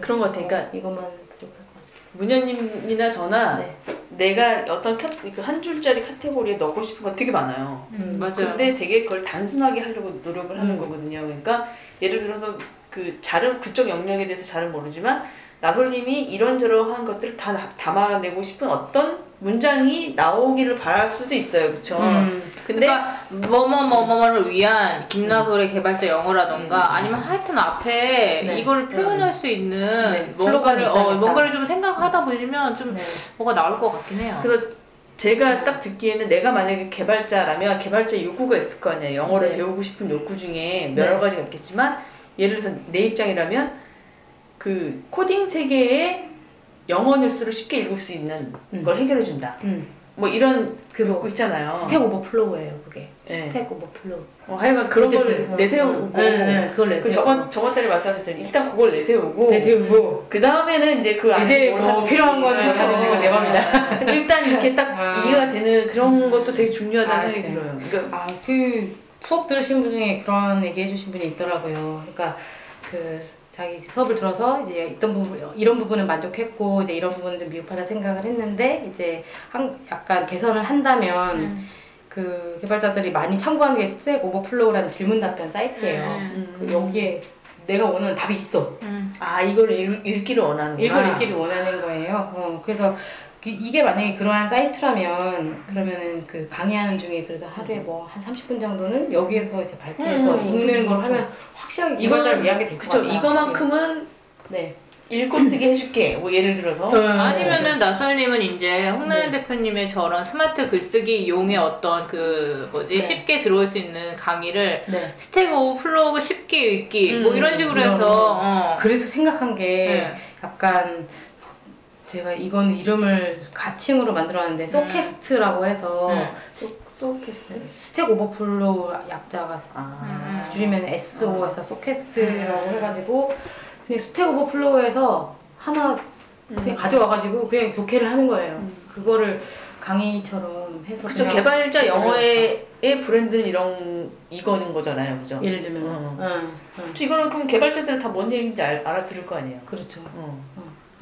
그런 것 같아요. 그러니까 이것만 부족할 것 같아요. 문현님이나 저나 네. 내가 어떤 카, 그한 줄짜리 카테고리에 넣고 싶은 거 되게 많아요. 음, 맞아요. 근데 되게 그걸 단순하게 하려고 노력을 하는 음. 거거든요. 그러니까 예를 들어서 그 잘은 그쪽 영역에 대해서 잘은 모르지만 나솔님이 이런저런한 것들을 다 나- 담아내고 싶은 어떤 문장이 나오기를 바랄 수도 있어요, 그렇죠? 음. 근데 그러니까 뭐뭐뭐뭐를 위한 김나솔의 개발자 영어라던가 아니면 하여튼 앞에 네. 이거를 표현할 수 있는 네, 뭔가를 어. 뭔가를 좀 생각하다 보시면 좀 네. 뭐가 나올 것 같긴 해요. 그래서 제가 딱 듣기에는 내가 만약에 개발자라면 개발자 욕구가 있을 거 아니에요. 영어를 네. 배우고 싶은 욕구 중에 여러 가지가 있겠지만 예를 들어서 내 입장이라면 그 코딩 세계에 영어 뉴스를 쉽게 읽을 수 있는 음. 걸 해결해 준다. 음. 뭐 이런 그거 욕구 있잖아요. Stack Overflow예요, 그게. 네. Stack Overflow. 어, 하여간 그런 걸 내세우고 어, 네, 네, 그걸 그 내세우고. 저번 저번 달에 말씀하셨잖아요. 일단 그걸 내세우고 내세우고. 그 다음에는 이제 그 이제 뭘 뭐. 필요한 거는. 하든지 그건 내 맘이다. 일단 이렇게 딱 아. 이해가 되는 그런 것도 되게 중요하다는 생각이 알았어요. 들어요. 그러니까 아, 그 수업 들으신 분 중에 그런 얘기 해주신 분이 있더라고요. 그러니까 그 자기 수업을 들어서 이제 있던 부분 이런 부분은 만족했고 이제 이런 부분은 좀 미흡하다 생각을 했는데 이제 한, 약간 개선을 한다면 음. 그 개발자들이 많이 참고하는 게 Stack Overflow라는 질문 답변 사이트예요. 음. 그 여기에 내가 원하는 답이 있어. 음. 아 이걸 읽, 읽기를 원하는구나. 이걸 읽기를 원하는 거예요. 어, 그래서 그- 이게 만약에 그러한 사이트라면 그러면은 그 강의하는 중에 그래도 하루에 뭐 한 30분 정도는 여기에서 이제 발췌해서 음, 읽는 그렇죠, 걸 그렇죠. 하면 확실하게 개발자를 이해하게 될것 그쵸 같아요. 이거만큼은 네. 읽고 쓰게 해줄게. 뭐 예를 들어서 아니면은 나설님은 이제 홍나연 네. 대표님의 저런 스마트 글쓰기 용의 어떤 그 뭐지 네. 쉽게 들어올 수 있는 강의를 네. Stack Overflow 쉽게 읽기 뭐 음, 이런 식으로 이런 해서 거. 어. 그래서 생각한 게 네. 약간 제가 이건 이름을 가칭으로 만들었는데 소캐스트라고 해서 음. 소캐스트. Stack Overflow 약자가 아. 음. 줄이면 SO에서 소캐스트라고 해가지고 그냥 Stack Overflow에서 하나 그냥 음. 가져와가지고 그냥 독해를 하는 거예요. 그거를 강의처럼 해서 그쵸 개발자 영어의 의 브랜드는 이런 이거는 거잖아요, 그죠? 예를 들면 어. 응, 응. 그쵸, 이거는 그럼 개발자들은 다 뭔 얘기인지 알, 알아들을 거 아니에요. 그렇죠. 어.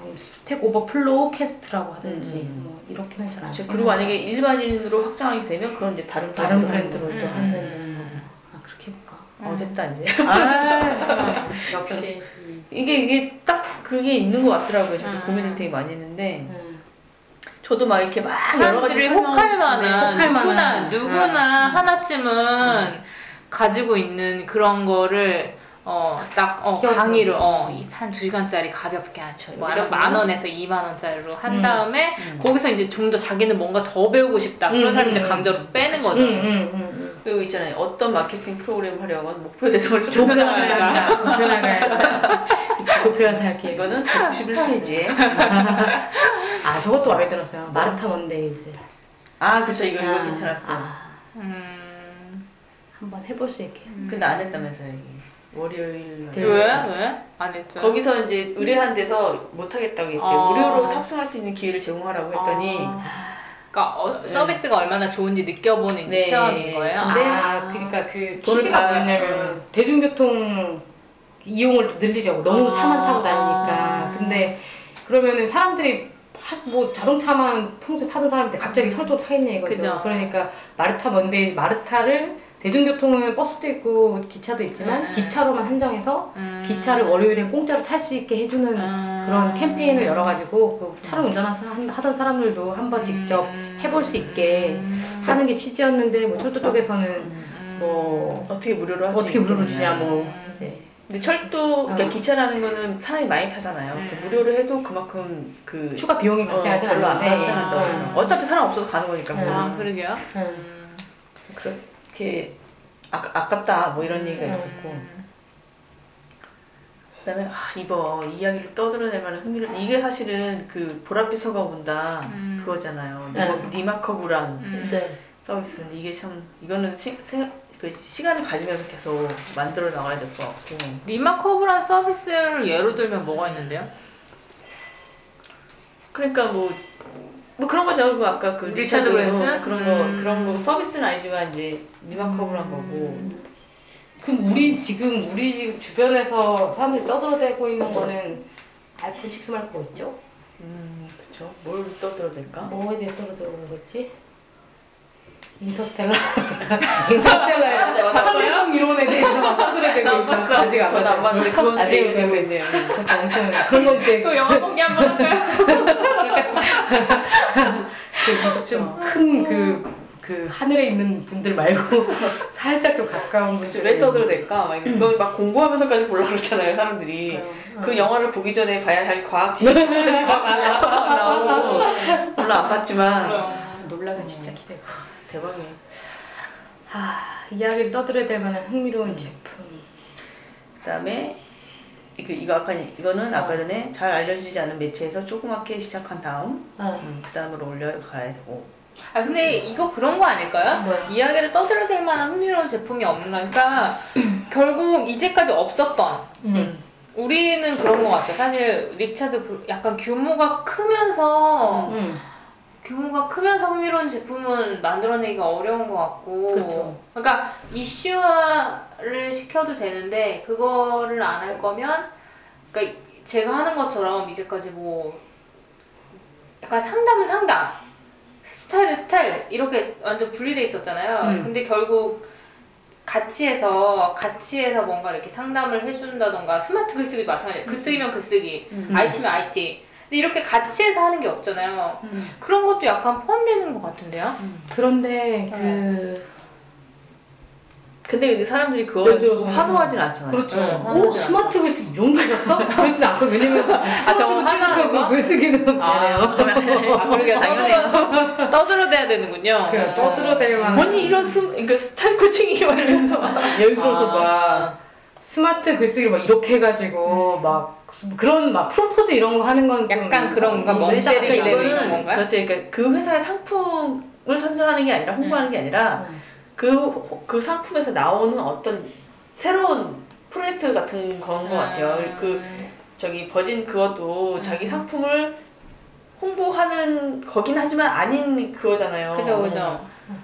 어. 아니면 Stack Overflow Cast라고 하든지 음. 뭐 이렇게는 잘안 쓰고 그리고 만약에 일반인으로 확장하게 되면 그건 이제 다른 다른 브랜드로 또 거고. 하는 거고 아 그렇게 해볼까? 어 됐다 이제. 아 역시 이게 이게 딱 그게 있는 것 같더라고요. 저도 음. 고민을 되게 많이 했는데 응. 저도 막 이렇게 막 여러 가지 혹할 만한 혹할 누구나. 누구나 음. 하나쯤은 가지고 있는 그런 거를 어 딱 어, 키워서. 강의를 어 한 두 시간짜리 가볍게 한 뭐, 여기다 만 보면? 원에서 2만 원짜리로 한 음. 다음에 음. 거기서 이제 좀 더 자기는 뭔가 더 배우고 싶다 그런 음, 사람 이제 음, 강제로 빼는 응, 거죠. 응, 응, 응. 그리고 있잖아요. 어떤 마케팅 프로그램 하려면 목표 대상을 좀 좁혀나가야 좁혀나가야. 좁혀나가야 좁혀서 할게요. 이거는 191페이지에 아 저것도 마음에 들었어요. MARTA Mondays. 아 그쵸 이거 이거 아, 괜찮았어요. 아, 음, 한번 해볼 수 있게. 근데 안 했다면서요 이게 월요일 날. 네. 왜? 왜? 안 했죠? 거기서 이제 의뢰한 데서 못 하겠다고 했대. 아. 무료로 탑승할 수 있는 기회를 제공하라고 했더니 아. 그러니까 어, 서비스가 얼마나 좋은지 느껴보는 이제 네. 체험인 거예요. 근데 아, 그러니까 그 돈을 취지가 다- 뭐였냐면 대중교통 이용을 늘리려고 너무 아, 차만 타고 다니니까. 아. 근데 그러면은 사람들이 막뭐 자동차만 평소에 타던 사람한테 갑자기 철도로 타겠냐 이거죠. 그죠. 그러니까 마르타 먼데이 마르타를 대중교통은 버스도 있고 기차도 있지만 음. 기차로만 한정해서 음. 기차를 월요일엔 공짜로 탈 수 있게 해주는 음. 그런 캠페인을 열어가지고 그 차를 운전하던 사람들도 한번 직접 음. 해볼 수 있게 음. 하는 게 취지였는데 뭐 철도 쪽에서는 음. 뭐 어떻게 무료로 할수 어떻게 무료로. 주냐 뭐 음. 이제 근데 철도 그러니까 어. 기차라는 거는 사람이 많이 타잖아요. 음. 무료로 해도 그만큼 그 추가 비용이 발생하지 어, 별로 안 발생한다고 음. 그러더라고요. 어차피 사람 없어서 가는 거니까 뭐. 아, 그러게요. 음. 음. 그렇게 아, 아깝다 뭐 이런 얘기가 음. 있었고 그다음에 아 이거 이야기를 떠들어내면 흥미로 이게 사실은 그 보랏빛 소가 온다 음. 그거잖아요. 네. rema- remarkable한 음. 네. 서비스는 이게 참 이거는 시, 생- 그 시간을 가지면서 계속 만들어 나가야 될 것 같고 remarkable한 서비스를 예로 들면 뭐가 있는데요? 그러니까 뭐. 뭐 그런 거죠. 그 아까 그 리차드 브랜슨? 그런 거 음. 그런 거 서비스는 아니지만 이제 remarkable한 거고 그럼 우리 지금 우리 지금 주변에서 사람들이 떠들어대고 있는 거는 아이폰 6 말고 뭐 있죠? 음 그쵸 뭘 떠들어댈까? 뭐에 대해 떠들어대는 거지? 인터스텔라 인터스텔라의 하늘성 이론에 대해서 막 떠들어대고 있어 아직 안 저도 안 봤는데 그건 아직 안 되겠네요. 그러니까 엄청 그런 건 이제 또 영화 보기 한번 할까요? 좀큰그 그 하늘에 있는 분들 말고 살짝 좀 가까운 분들 왜 떠들어댈까? 막 음. 이거 막 공부하면서까지 보려고 그러잖아요, 사람들이. 음. 그 영화를 보기 전에 봐야 할 과학 지식이 나오고. 물론 안 봤지만. 아, 논란은 진짜 기대가 대박이에요. 아 이야기를 떠들어야 될 만한 흥미로운 제품 그 다음에 이거, 이거 아까 이거는 아까 전에 잘 알려지지 않은 매체에서 조그맣게 시작한 다음 어. 음, 그 다음으로 올려가야 되고 아 근데 이거 그런 거 아닐까요? 뭐야? 이야기를 떠들어댈 만한 흥미로운 제품이 없는 거니까 결국 이제까지 없었던 음. 우리는 그런 것 같아. 사실 리차드 불- 약간 규모가 크면서 음. 규모가 크면서 흥미로운 제품은 만들어내기가 어려운 것 같고. 그쵸. 그러니까 이슈화를 시켜도 되는데 그거를 안 할 거면, 그러니까 제가 하는 것처럼 이제까지 뭐 약간 상담은 상담, 스타일은 스타일 이렇게 완전 분리돼 있었잖아요. 음. 근데 결국 같이 해서 같이 해서 뭔가 이렇게 상담을 해준다던가 스마트 글쓰기도 마찬가지예요. 글쓰기면 글쓰기, 음. IT면 IT. 근데 이렇게 같이 해서 하는 게 없잖아요. 그런 것도 약간 포함되는 것 같은데요? 그런데 그 네. 근데 근데 사람들이 가지고 들어서는- 환호하진 않잖아요. 그렇죠. 네, 오 화나지 스마트 글쓰기 이런 거 있었어? 그러진 않고 왜냐면 스마트 저거 화나는 거? 글쓰기는 아, 미안해요. 아 그러게 당연해요. 떠들어 떠들어대야 되는군요. 그래 떠들어댈 만한 언니 이런 스, 그러니까 스타일 코칭이 막 이러면서 예를 들어서 아. 막 스마트 글쓰기를 막 이렇게 해가지고 막 그런 막 프로포즈 이런 거 하는 건 좀- 약간 그런 건가? 이멍 회사 때리기 같은 되는 경우는 이런 건가요? 그렇지. 그러니까 그 회사의 상품을 선전하는 게 아니라 홍보하는 게 아니라 음. 그, 그 상품에서 나오는 어떤 새로운 프로젝트 같은 건것 같아요. 음. 그 저기 버진 그것도 자기 상품을 홍보하는 거긴 하지만 아닌 그거잖아요. 그죠 그죠.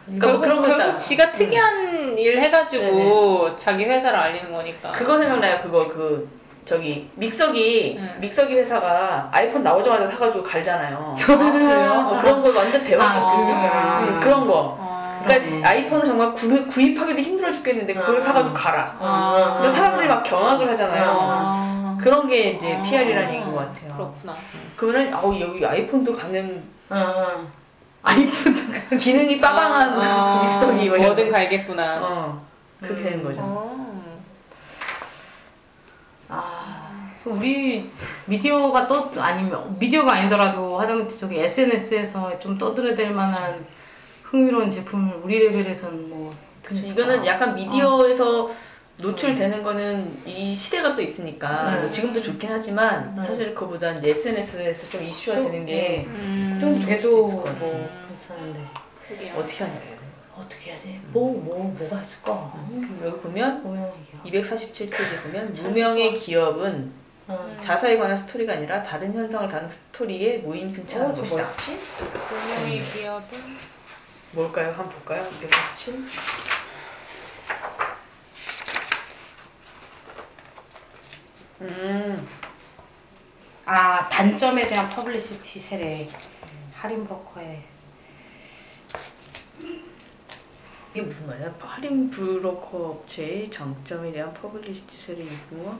그러니까 뭐 결국 그런 거 결국. 지가 특이한 일 해가지고 자기 회사를 알리는 거니까. 그거 생각나요. 그거 그 저기 믹서기 음. 믹서기 회사가 아이폰 나오자마자 사가지고 갈잖아요. 그래요? 어, 그런 거 완전 대박이거든요. 아, 그- 음, 그런 거. 아. 그러니까 아이폰을 정말 구, 구입하기도 힘들어 죽겠는데 그걸 아. 사가지고 가라. 아. 그러니까 사람들이 막 경악을 하잖아요. 아. 그런 게 이제 아. PR이라는 얘기인 것 같아요. 그렇구나. 그러면 아우 여기 아이폰도 가는 어, 어. 아이폰도 기능이 빠방한 아, 믹서기 뭐 뭐든 거. 갈겠구나. 어 그렇게 되는 거죠. 어. 아, 우리 미디어가 떠 아니면 미디어가 아니더라도 하다못해 저기 SNS에서 좀 떠들어댈 만한 흥미로운 제품을 우리 레벨에서는 뭐? 이거는 약간 미디어에서 노출되는 거는 이 시대가 또 있으니까 음. 뭐 지금도 좋긴 하지만 음. 사실 그보다 이제 SNS에서 좀 이슈가 좀, 되는 게 음. 좀 돼도 같아요. 뭐 괜찮은데 그게요. 어떻게 하냐고. 어떻게 해야지? 뭐 뭐 뭐, 가 있을까? 여기 보면 뭐야 이게? 247페이지 보면 잘 무명의. 기업은 어. 자사에 관한 스토리가 아니라 다른 현상을 다룬 스토리에 무임승차하는 어, 저 것이다. 뭐였지? 분명히 기업은 뭘까요? 한번 볼까요? 247? 음, 아 단점에 대한 퍼블리시티 세례 할인 브로커의 이게 무슨 말이야? 할인 브로커 업체의 장점에 대한 퍼블리시티 유무와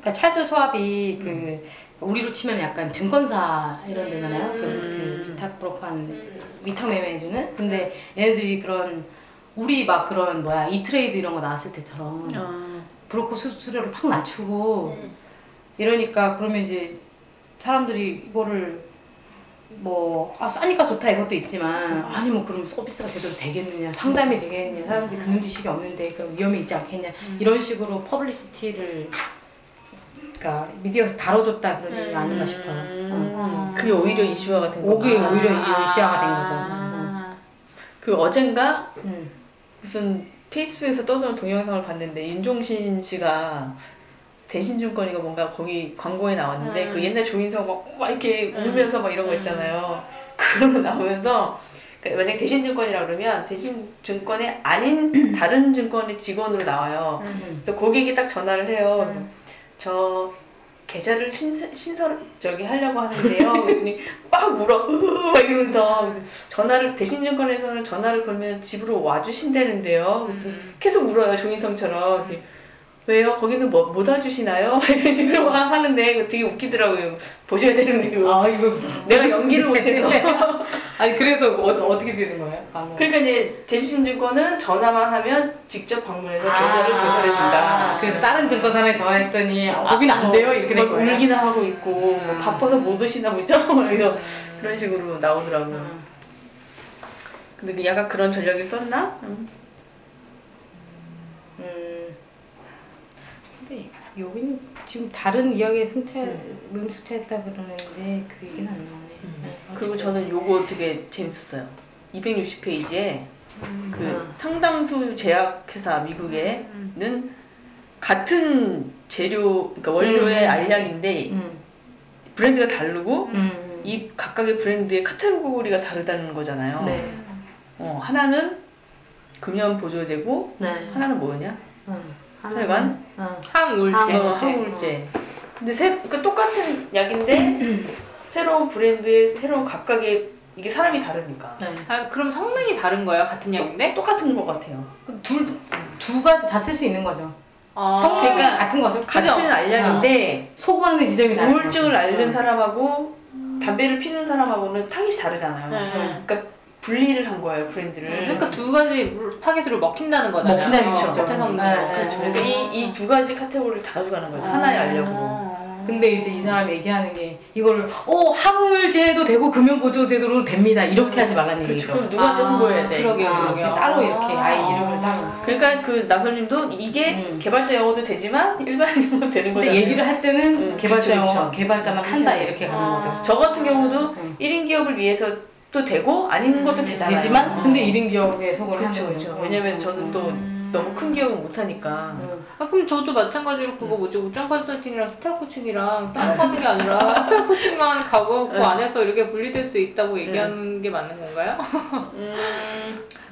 그러니까 찰스 슈왑이 그 우리로 치면 약간 증권사 이런 데잖아요. 그, 음. 그 위탁 브로커한 위탁 매매해주는. 근데 얘네들이 그런 우리 막 그런 뭐야 이 트레이드 이런 거 나왔을 때처럼 아, 브로커 수수료를 팍 낮추고 이러니까 그러면 이제 사람들이 이거를 뭐 아, 싸니까 좋다 이것도 있지만 아니 뭐 그럼 서비스가 제대로 되겠느냐 상담이 되겠느냐 사람들이 금융 지식이 없는데 그럼 위험이 있지 않겠냐 이런 식으로 퍼블리시티를 그러니까 미디어에서 다뤄줬다 그런 얘기가 아닌가 싶어요. 어. 음, 그게 오히려 이슈화가 된 거구나. 오히려 오히려 아. 이슈화가 된 거죠. 아. 그 어젠가 음. 무슨 페이스북에서 떠도는 동영상을 봤는데 윤종신 씨가 대신증권이가 뭔가 거기 광고에 나왔는데 음. 그 옛날 조인성 막, 막 이렇게 울면서 막 이런 거 있잖아요. 그런 거 나오면서 그 만약에 대신증권이라 그러면 대신증권이 아닌 다른 증권의 직원으로 나와요. 음. 그래서 고객이 딱 전화를 해요. 그래서 저 계좌를 신설, 신설 저기 하려고 하는데요. 그랬더니 막 울어. 막 이러면서 전화를 대신증권에서는 전화를 걸면 집으로 와주신다는데요. 음. 계속 물어요 종인성처럼. 왜요? 거기는 뭐, 못 와주시나요? 이런 식으로 막 하는데 되게 웃기더라고요. 보셔야 되는데 그거. 아 이거 내가 연기를 못해서. 아니 그래서 어, 어떻게 되는 거예요? 방금. 그러니까 이제 대신증권은 전화만 하면 직접 방문해서 계좌를 개설해 준다. 아, 그래서 다른 증권사에 전화했더니 어, 거기는 안 돼요 이렇게 된막 거예요. 울기나 하고 있고 뭐 음. 바빠서 못 오시나 보죠. 그래서 그런 식으로 나오더라고. 요 음. 근데 그 약간 그런 전략이 썼나? 음. 음. 근데 여기는 지금 다른 이야기에 승차, 음수차했다 그러는데 그 얘기는 안 나오네. 네, 그리고. 저는 요거 되게 재밌었어요. 260페이지에 그 음. 상당수 제약회사 미국에는 같은 재료, 그러니까 원료의 음. 알약인데 음. 브랜드가 다르고 음. 이 각각의 브랜드의 카테고리가 다르다는 거잖아요. 네. 어, 하나는 금연 보조제고 네. 하나는 뭐였냐? 음. 하여간 어. 항우울제. 항- 어, 항우울제. 근데 새, 그러니까 똑같은 약인데 새로운 브랜드의 새로운 각각의 이게 사람이 다르니까 네. 아, 그럼 성능이 다른 거예요? 같은 약인데? 똑같은 것 같아요. 그 둘, 두 가지 다 쓸 수 있는 거죠. 아, 성능이 그러니까 같은 거죠. 같은 알약인데 소구하는 지점이 다른 우울증을. 앓는 어. 사람하고 담배를 피는 사람하고는 타깃이 다르잖아요. 네. 그러니까 분리를 한 거예요 브랜드를. 그러니까 두 가지 물- 타겟으로 먹힌다는 거잖아요. 먹힌다는 어, 거죠. 같은 성능으로. 네, 네. 그렇죠. 그러니까 이이두 가지 카테고리를 다 가져가는 거죠. 하나의 알약으로. 근데 이제 이 사람이 얘기하는 게 이걸 어 항우울제도 되고 금연보조제도 됩니다 이렇게 하지 말라는 그렇죠. 얘기죠. 그럼 누구한테 아, 홍보해야 돼? 그러게요, 아, 그러게요. 따로 이렇게 아예 아. 이름을 따로. 그러니까 그 나선님도 이게 음. 개발자 영어도 되지만 일반 영어도 되는 근데 거잖아요. 얘기를 할 때는 음, 개발자 그쵸, 영어 그쵸. 개발자만 한다. 이렇게 가는 아. 거죠. 저 같은 경우도 음. 1인 기업을 위해서 도 되고 아닌 것도 되잖아요. 되지만 어. 근데 1인 기업에 속을 그렇죠, 하는. 거죠. 왜냐면 저는 또 음. 너무 큰 기업은 못 하니까. 음. 아, 그럼 저도 마찬가지로 그거 뭐지 옷장 컨설팅이랑 스타일 코칭이랑 따로 가는 게 아니라 스타일 코칭만 가고 그 네. 안에서 이렇게 분리될 수 있다고 얘기하는 게 맞는 건가요? 음,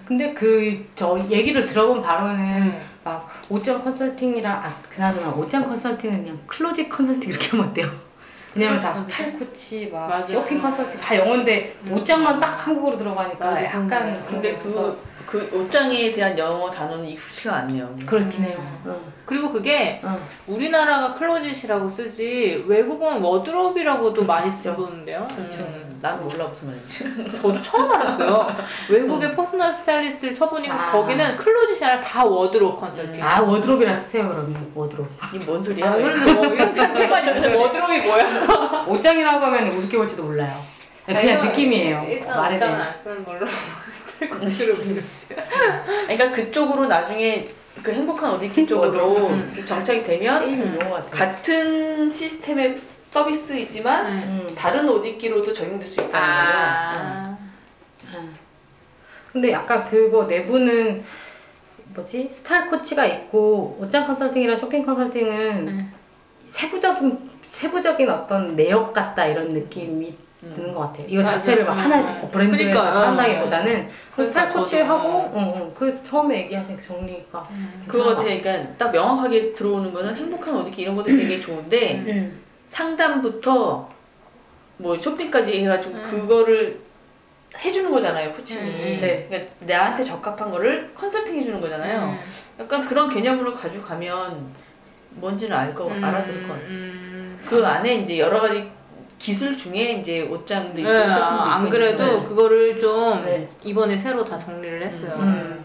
근데 그 저 얘기를 들어본 바로는 음. 막 옷장 컨설팅이랑 아 그나저나 옷장 컨설팅은 그냥 closet 컨설팅 이렇게 하면 어때요? 왜냐면 다 스타일 코치 막 맞아요. 쇼핑 컨설팅 다 영어인데 옷장만 딱 한국어로 들어가니까 맞아, 약간 그런 그런 근데 그, 그 옷장에 대한 영어 단어는 익숙치가 않네요. 그렇긴 해요. 응. 그리고 그게 응. 우리나라가 closet이라고 쓰지 외국은 wardrobe이라고도 많이 쓰죠. 쓰던데요. 그렇죠. 음. 난 몰라 무슨 말인지. 저도 처음 알았어요. 외국의 personal 스타일리스트를 쳐보니까 아. 거기는 closet이 아니라 다 wardrobe 컨설팅. 아 wardrobe이라 쓰세요 그러면 wardrobe. 이게 뭔 소리야? 아, 그런데 뭐 이런 상태만 워드롭이 뭐야? 옷장이라고 하면 우습게 볼지도 몰라요. 그냥 일단- 느낌이에요. 일단 말에 옷장은. 안 쓰는 걸로 스타일 빌렸죠. 그러니까 그쪽으로 나중에 그 행복한 어디키 쪽으로 음. 정착이 되면. 같은 시스템의 서비스이지만 음. 음. 다른 옷 입기로도 적용될 수 있다는 거죠. 아. 응. 근데 약간 그거 내부는 뭐지 스타일 코치가 있고 옷장 컨설팅이랑 쇼핑 컨설팅은 음. 세부적인 세부적인 어떤 내역 같다 이런 느낌이 음. 드는 것 같아요. 이거 맞아. 자체를 막 음. 하나 브랜드에 그러니까, 서 한다기보다는. 그 스타일 그러니까 코치하고. 응, 응. 그 처음에 얘기하신 그 정리가 음. 그거 같아. 그러니까 딱 명확하게 들어오는 거는 행복한 옷 입기 이런 것도 되게 좋은데 음. 상담부터 뭐 쇼핑까지 해가지고 음. 그거를 해주는 거잖아요, 코칭이. 음, 네. 그러니까 나한테 적합한 거를 컨설팅 해주는 거잖아요. 음. 약간 그런 개념으로 가져가면 뭔지는 알 거, 음, 알아들을 것 같아요. 음. 그 안에 이제 여러 가지 기술 중에 이제 옷장도 있고 네, 아, 안 그래도 있는데 그거를 좀 네. 이번에 새로 다 정리를 했어요. 음.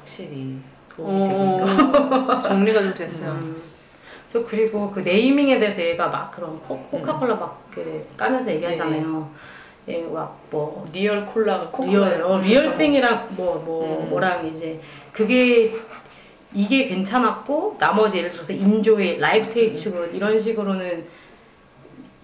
확실히 도움이 되고 있는 어, 정리가 좀 됐어요. 음. 저 그리고 그 네이밍에 대해서 얘가 막 그런 코, 코카콜라 막그 까면서 얘기하잖아요. 얘막뭐 real 콜라가 코카콜라 real 어, real thing이랑 뭐뭐 음. 뭐랑 이제 그게 이게 괜찮았고 나머지 예를 들어서 enjoy life taste 그 이런 식으로는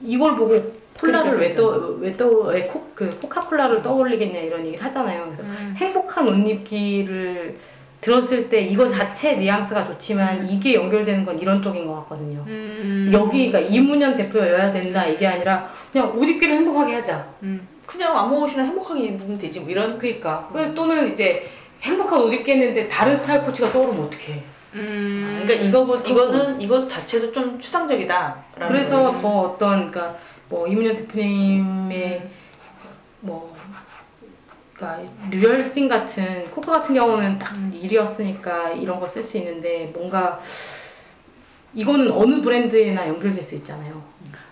이걸 보고 콜라를 그러니까, 왜또 왜또왜 그 코카콜라를 떠올리겠냐 이런 얘기를 하잖아요. 그래서 음. 행복한 옷 입기를 들었을 때 이거 자체 뉘앙스가 좋지만 이게 연결되는 건 이런 쪽인 것 같거든요. 음. 여기 그러니까 이문현 대표여야 된다 이게 아니라 그냥 옷 입기를 행복하게 하자. 음. 그냥 아무 옷이나 행복하게 입으면 되지 뭐 이런 그러니까 그 또는 이제 행복한 옷 입기 했는데 다른 스타일 코치가 떠오르면 어떡해. 음. 그러니까 이거 이거는 이것 자체도 좀 추상적이다. 그래서 더 어떤 그러니까 뭐 이문현 대표님의 뭐 그러니까 real thing 같은 코크 같은 경우는 딱 일이었으니까 이런 거 쓸 수 있는데 뭔가 이거는 어느 브랜드에나 연결될 수 있잖아요.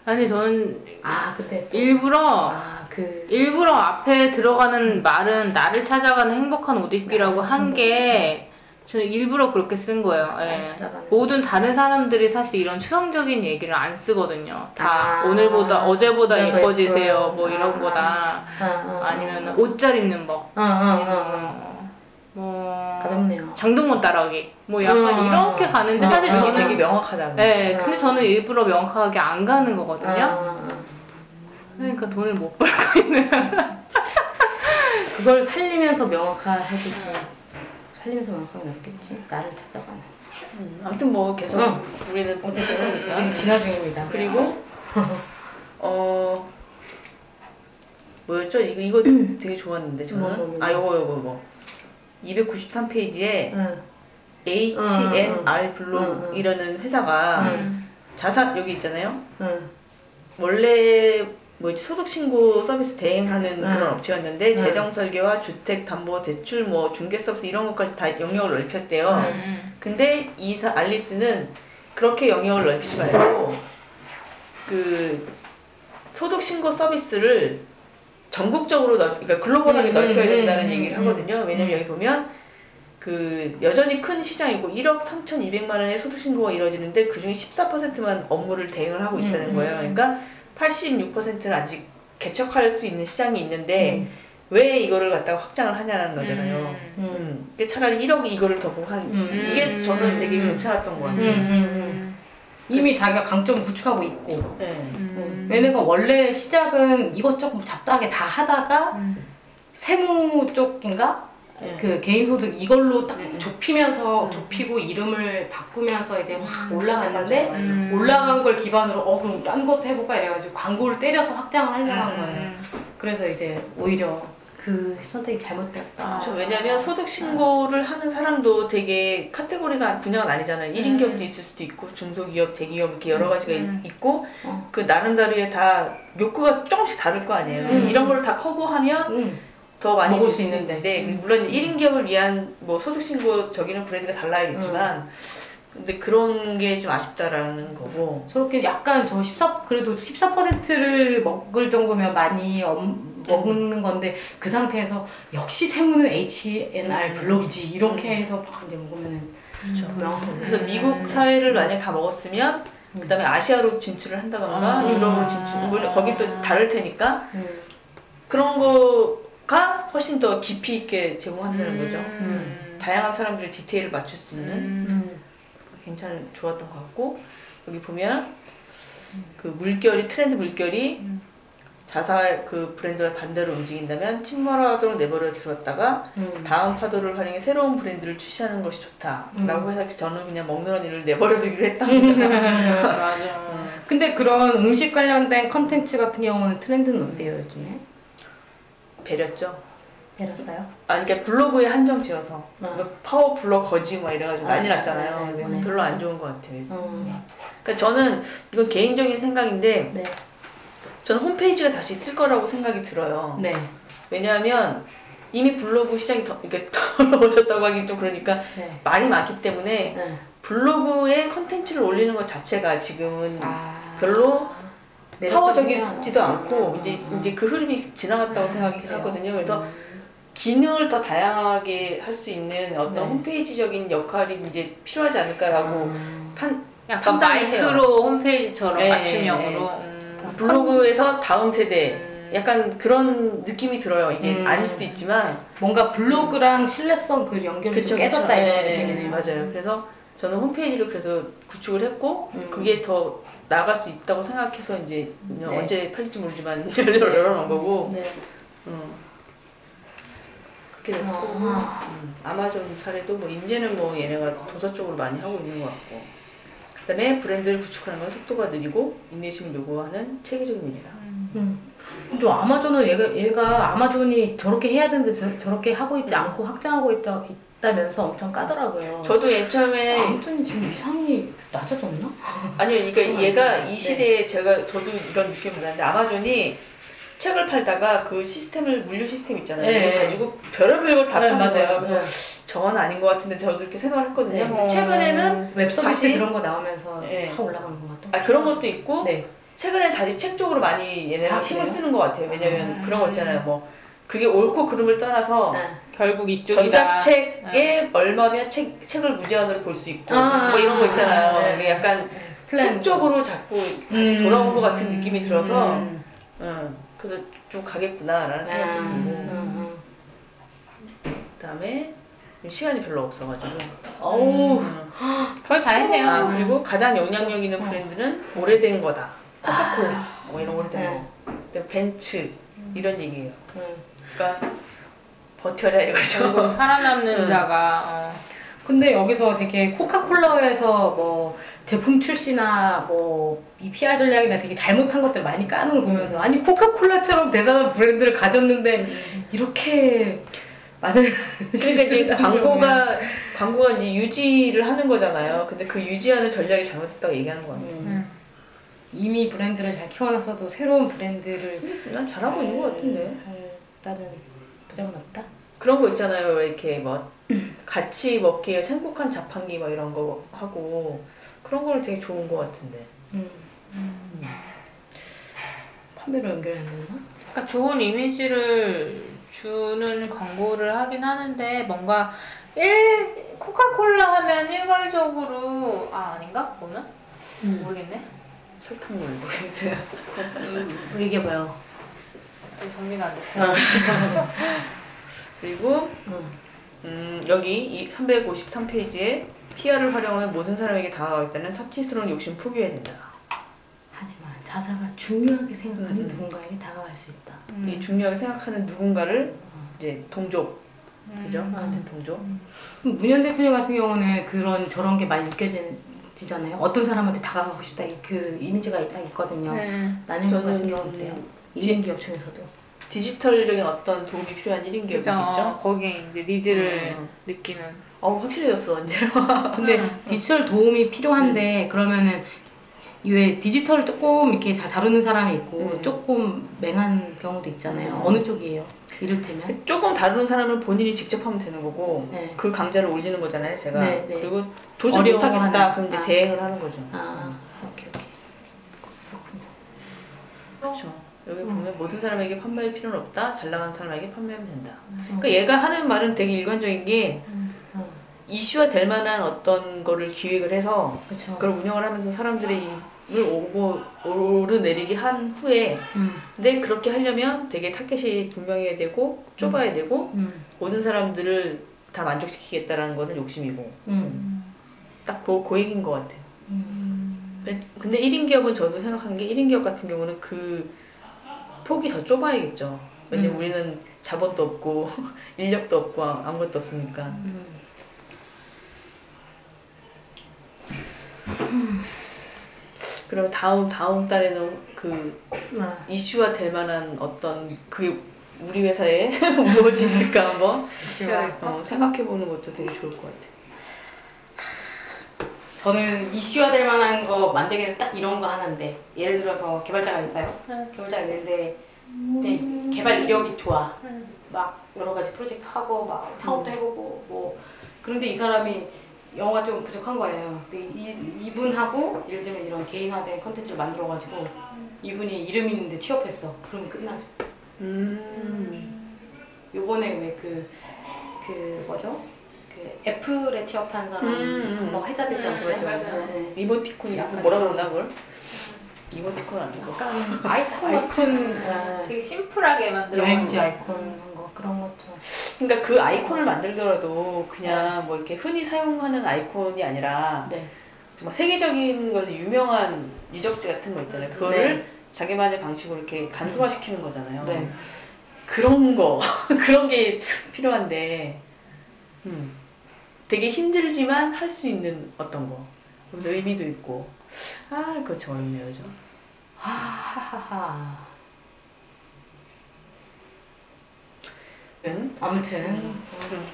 아니 저는 아 또- 일부러 아 그. 일부러 앞에 들어가는 말은 나를 찾아가는 행복한 옷 입기라고 한 게 저는 일부러 그렇게 쓴 거예요. 예. 모든 다른 사람들이 사실 이런 추상적인 얘기를 안 쓰거든요. 다 아. 오늘보다 어제보다 예뻐지세요. 예뻐요. 뭐 이런 아. 거다. 아, 아, 아니면 옷 잘 입는 법. 아, 아, 아, 아. 뭐 가볍네요. 장동건 따라하기. 뭐 약간 음. 이렇게 가는데 음. 사실 음. 이게 되게 저는 명확하다고. 네, 음. 근데 저는 일부러 명확하게 안 가는 거거든요. 아, 아. 그러니까 돈을 못 벌고 있는. 그걸 살리면서 명확하해지지. 살리면서 명확하게 없겠지. 나를 찾아가는. 음, 아무튼 뭐 계속 응. 우리는 어쨌든. 우리는 진화 중입니다. 그리고 어 뭐였죠? 이거 이거 되게 좋았는데 저는 뭐, 뭐, 뭐. 아 요거 요거 뭐 293페이지에 응. 응, 블록이라는 회사가 응. 자산 여기 있잖아요. 응. 원래 뭐지 소득 신고 서비스 대행하는 응. 그런 업체였는데 응. 재정 설계와 주택 담보 대출 뭐 중개 서비스 이런 것까지 다 영역을 넓혔대요. 음. 근데 이 사- 알리스는 그렇게 영역을 넓히지 말고 그 소득 신고 서비스를 전국적으로 넓, 그러니까 글로벌하게 음, 넓혀야 음, 된다는 음, 얘기를 음, 하거든요. 왜냐면 음. 여기 보면 그 여전히 큰 시장이고 1억 3,200만 원의 소득 신고가 이루어지는데 그중에 14%만 업무를 대행을 하고 있다는 음, 거예요. 음. 그러니까 86%는 아직 개척할 수 있는 시장이 있는데 음. 왜 이거를 갖다가 확장을 하냐는 거잖아요. 음. 음. 음. 그게 차라리 1억 이거를 더 보고 한 음. 이게 저는 되게 음. 괜찮았던 것 음, 같아요. 음, 음. 이미 자기가 강점을 구축하고 있고. 네. 음. 얘네가 원래 시작은 이것저것 잡다하게 다 하다가 음. 세무 쪽인가? 네. 그 개인 소득 이걸로 딱 네, 네. 좁히면서 음. 좁히고 이름을 바꾸면서 이제 확 음, 올라갔는데. 음. 올라간 걸 기반으로 어 그럼 딴 것도 해볼까 이래가지고 광고를 때려서 확장을 하려고 한 음, 거예요. 음. 그래서 이제 오히려 그 선택이 잘못됐다. 그렇죠. 왜냐하면 소득 신고를 하는 사람도 되게 카테고리가 분야가 나뉘잖아요. 1인 기업도 있을 수도 있고 중소기업, 대기업 이렇게 여러 가지가 있- 음. 있고 어. 그 나름대로의 다 욕구가 조금씩 다를 거 아니에요. 음. 이런 거를 다 커버하면 음. 더 많이 먹을 줄수수 있는데. 있는데 음. 물론 1인 기업을 위한 뭐 소득 신고 저기는 브랜드가 달라야겠지만 근데 그런 게 좀 아쉽다라는 거고 저렇게 약간 저 14, 그래도 14%를 먹을 정도면 많이 엄- 먹는 건데 그 상태에서 역시 세무는 H&R 음. 블록이지 이렇게 음. 해서 막 이제 먹으면은 그렇죠. 더 명확하고 그래서 미국 사회를 만약에 다 먹었으면 음. 그다음에 아시아로 진출을 한다던가 아. 유럽으로 진출 물론 거기 또 다를 테니까 음. 그런 거 가 훨씬 더 깊이 있게 제공한다는 음. 거죠. 음. 다양한 사람들의 디테일을 맞출 수 있는 음. 음. 괜찮은 좋았던 것 같고 여기 보면 그 물결이 트렌드 물결이 음. 자사 그 브랜드가 반대로 움직인다면 침몰하도록 내버려 두었다가 음. 다음 파도를 활용해 새로운 브랜드를 출시하는 것이 좋다라고 음. 해서 저는 그냥 먹는 언니를 내버려 두기로 했답니다. 맞아. 근데 그런 음식 관련된 컨텐츠 같은 경우는 트렌드는 어때요 요즘에? 배렸죠. 배렸어요? 아, 그러니까 블로그에 한정 지어서 어. 뭐 파워 블로거지 막 이래가지고 아, 난리 났잖아요. 네, 네, 근데 네. 별로 안 좋은 것 같아요. 어. 그러니까 저는 이건 개인적인 생각인데 네. 저는 홈페이지가 다시 뜰 거라고 생각이 들어요. 네. 왜냐하면 이미 블로그 시장이 더 이게 더러워졌다고 하긴 좀 그러니까 네. 말이 많기 때문에 네. 블로그에 컨텐츠를 올리는 것 자체가 지금은 아. 별로. 파워적이지도 않고 음, 이제 음. 이제 그 흐름이 지나갔다고 생각이 그래요? 하거든요. 그래서 음. 기능을 더 다양하게 할 수 있는 어떤 네. 홈페이지적인 역할이 이제 필요하지 않을까라고 음. 판 약간. 마이크로 홈페이지처럼 네, 맞춤형으로. 네. 음. 블로그에서 다음 세대 음. 약간 그런 느낌이 들어요. 이게 음. 아닐 수도 있지만 뭔가 블로그랑 신뢰성 그 연결이 좀 깨졌다 예, 이런 예, 느낌이네요. 맞아요. 그래서 저는 홈페이지를 그래서 구축을 했고 음. 그게 더 나갈 수 있다고 생각해서 이제 네. 언제 팔릴지 모르지만 열어놓은 거고 네. 음. 그렇게 됐고 아. 음, 아마존 사례도 뭐 이제는 뭐 얘네가 도서 쪽으로 많이 하고 있는 것 같고 그다음에 브랜드를 구축하는 건 속도가 느리고 인내심을 요구하는 체계적인 일이다. 음. 근데 아마존은 얘가, 얘가 아마존이 저렇게 해야 되는데 저, 렇게 하고 있지 않고 확장하고 있다, 있다면서 엄청 까더라고요. 저도 맨 처음에 아마존이 지금 위상이 낮아졌나? 아니요, 그러니까 어, 얘가 네. 이 시대에 제가 저도 이런 느낌 받았는데 아마존이 책을 팔다가 그 시스템을 물류 시스템 있잖아요. 네. 이거 가지고 별의별 걸 다 네, 파는 맞아요. 거예요. 그래서 네. 저건 아닌 것 같은데 저도 이렇게 생각을 했거든요. 네. 근데 최근에는 웹 서비스 다시- 그런 거 나오면서 네. 확 올라가는 건가 또? 아 그런 것도 있고 네. 최근엔 다시 책 쪽으로 많이 얘네가 아, 힘을? 쓰는 것 같아요. 왜냐면 음. 그런 거 있잖아요. 뭐 그게 옳고 그름을 떠나서 네. 결국 이쪽이다. 전자책에 얼마면 책, 책을 무제한으로 볼 수 있고 아, 뭐 이런 거 있잖아요. 네. 이게 약간 플랜. 책 쪽으로 자꾸 다시 음. 돌아온 것 같은 느낌이 들어서 음. 응, 그래서 좀 가겠구나라는 생각도 음, 들고 음, 그다음에 시간이 별로 없어가지고 어우. 음. 거의 다 했네요. 아 그리고 가장 영향력 있는 브랜드는 오래된 거다 코카콜라 뭐 이런 오래된 네. 거 그다음에 벤츠 이런 얘기예요 음. 그러니까 버텨라 이거죠. 결국 살아남는 음. 자가 어. 근데 여기서 되게 코카콜라에서 뭐 제품 출시나 뭐이 PR 전략이나 되게 잘못한 것들 많이 까는 걸 보면서 아니 코카콜라처럼 대단한 브랜드를 가졌는데 이렇게 많은 그러니까 이제 광고가 광고가 이제 유지를 하는 거잖아요. 근데 그 유지하는 전략이 잘못됐다고 얘기하는 거 같아요. 음. 이미 브랜드를 잘 키워놨어도 새로운 브랜드를 난 잘하고 있는 것 같은데. 할 나는 부작은 없다. 그런 거 있잖아요. 왜 이렇게 뭐 같이 먹기에 행복한 자판기 막 이런 거 하고 그런 거는 되게 좋은 것 같은데. 음. 판매로 연결해야 되나? 그러니까 좋은 이미지를 주는 광고를 하긴 하는데 뭔가 일 코카콜라 하면 일괄적으로 아 아닌가 그거는 음. 모르겠네 설탕물 브랜드. 음, 얘기해봐요. 정리가 안 됐어. 아. 그리고 음. 음, 여기 이 353페이지에 PR을 활용하면 모든 사람에게 다가가겠다는 사치스러운 욕심 포기해야 된다. 하지만 자사가 중요하게 생각하는 음. 누군가에게 다가갈 수 있다. 이 중요하게 생각하는 누군가를 이제 동족, 그죠? 음. 같은 동족. 그럼 문현 대표님 같은 경우는 그런 저런 게 많이 느껴지잖아요. 어떤 사람한테 다가가고 싶다 이- 그 이미지가 딱 있거든요. 네. 나뉘는 같은 저는 경우는 어때요? 디- 이인 기업 중에서도. 디지털적인 어떤 도움이 필요한 1인 기업이 그죠. 있죠? 거기에 이제 needs를 음. 느끼는. 어, 확실해졌어, 언제. 근데 음. 디지털 도움이 필요한데 그러면은 왜 디지털 조금 이렇게 잘 다루는 사람이 있고 음. 조금 맹한 경우도 있잖아요. 음. 어느 쪽이에요? 이를테면 조금 다루는 사람은 본인이 직접 하면 되는 거고 네. 그 강좌를 올리는 거잖아요 제가 네, 네. 그리고 도저히. 못하겠다 그럼 이제 아. 대행을 하는 거죠 아 오케이 오케이 그렇군요. 그렇죠 여기 보면 모든 사람에게 판매할 필요는 없다. 잘 나가는 사람에게 판매하면 된다. 음. 그러니까 얘가 하는 말은 되게 일관적인 게 어, 이슈화 될 만한 어떤 거를 기획을 해서 그렇죠. 그걸 운영을 하면서 사람들의 입을 오고 오르내리게 한 후에 음, 근데 그렇게 하려면 되게 타겟이 분명해야 되고 좁아야 되고 음, 모든 사람들을 다 만족시키겠다라는 거는 욕심이고 음, 딱 그, 그 얘기인 것 같아요. 음. 근데 1인 기업은 저도 생각한 게 1인 기업 같은 경우는 그 폭이 더 좁아야겠죠. 왜냐면 음. 우리는 자본도 없고 인력도 없고 아무것도 없으니까. 음. 그러면 다음 다음 달에는 그 아, 이슈화 될 만한 어떤 그게 우리 회사에 무엇이 있을까 한번 어, 생각해 보는 것도 되게 좋을 것 같아요. 저는 이슈화될 만한 거 만들기는 딱 이런 거 하나인데 예를 들어서 개발자가 있어요. 네. 개발자가 있는데 이제 개발 이력이 좋아. 막 여러 가지 프로젝트 하고 막 창업도 해보고 뭐 그런데 이 사람이 영어가 좀 부족한 거예요. 근데 이, 이분하고 예를 들면 이런 개인화된 컨텐츠를 만들어가지고 이분이 이름 있는데 취업했어. 그러면 끝나죠. 음. 요번에 왜 그 그 뭐죠? 그 애플에 취업한 사람 음, 음. 뭐 해자되지 음, 않았어요? 맞아. 네. 이모티콘이 약간 뭐라 좀- 그러나 그걸? 이모티콘 아니고. 약간 아이콘 같은 어, 되게 심플하게 만들어. 여행지 아이콘 한거 그런 것처럼 그러니까 그 아이콘을 만들더라도 그냥 뭐 이렇게 흔히 사용하는 아이콘이 아니라 네. 정말 세계적인 것에 유명한 유적지 같은 거 있잖아요. 그거를 네. 자기만의 방식으로 이렇게 간소화시키는 거잖아요. 네. 그런 거, 그런 게 필요한데, 음, 되게 힘들지만 할 수 있는 어떤 거. 그래서 의미도 있고. 아, 그거 참 어렵네요, 그죠? 하하하하 음, 아무튼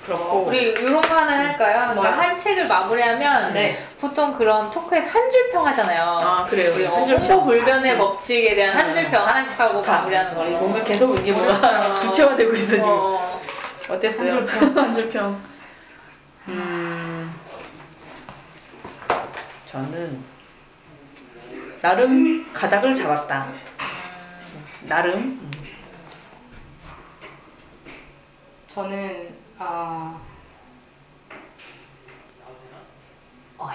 그렇고 우리 이런 거 하나 할까요? 그러니까 뭐요? 한 책을 마무리하면 네. 보통 그런 토크에서 한 줄평 하잖아요. 아 그래요. 우리 한줄 홍보 평. 불변의 법칙에 대한 한 줄평 하나씩 하고 다. 마무리하는 거예요. 보면 계속 이게 뭐가 구체화되고 있어 지금. 어. 어땠어요? 한 줄 평. 한 줄 평. 음, 저는 나름 가닥을 잡았다. 나름. 음. 저는 아 어,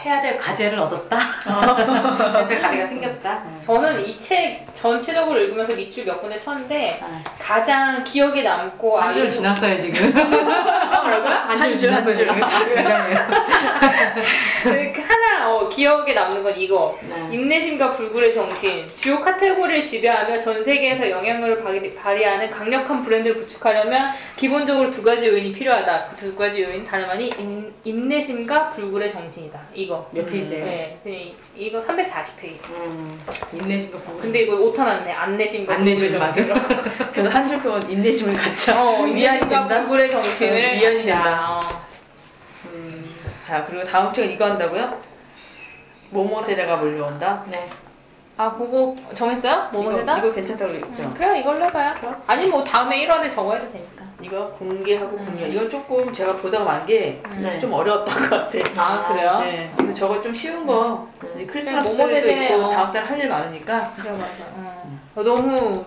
해야 될 과제를 얻었다. 현재 가리가 생겼다. 저는 이 책 전체적으로 읽으면서 밑줄 몇 군데 쳤는데 아, 가장 기억에 남고 한 줄 지났어요 지금. 뭐라고요? 한줄 지났어요. 그 하나 어, 기억에 남는 건 이거 네. 인내심과 불굴의 정신 주요 카테고리를 지배하며 전 세계에서 영향력을 발휘- 발휘하는 강력한 브랜드를 구축하려면 기본적으로 두 가지 요인이 필요하다 그 두 가지 요인 다름 인, 인내심과 불굴의 정신이다 이거 몇 페이지예요? 네, 네, 이거 340페이지 음, 인내심과 부분. 근데 이거 오타 났네 안내심과 안내심 불굴의 맞아. 정신 그래서 한줄 평은 인내심을 갖자. 어, 인내심과 된다. 불굴의 정신을 어, 미안이. 된다. 어. 음, 자 그리고 다음 책은 이거 한다고요? 모모 세대가 몰려온다. 네. 아 그거 정했어요? 뭐뭐 이거, 세다? 이거 괜찮다고 그랬죠? 음, 그래요 이걸로 해봐요 아니 뭐 다음에 1월에 적어 해도 되니까 이거 공개하고 음. 공유. 이건 조금 제가 보다가 만게좀 네. 어려웠던 것 같아. 아 그래요? 네. 근데 저거 좀 쉬운 거. 음. 이제 크리스마스도 모모 세대, 있고 어. 다음 달 할 일 많으니까. 맞아 맞아. 어, 너무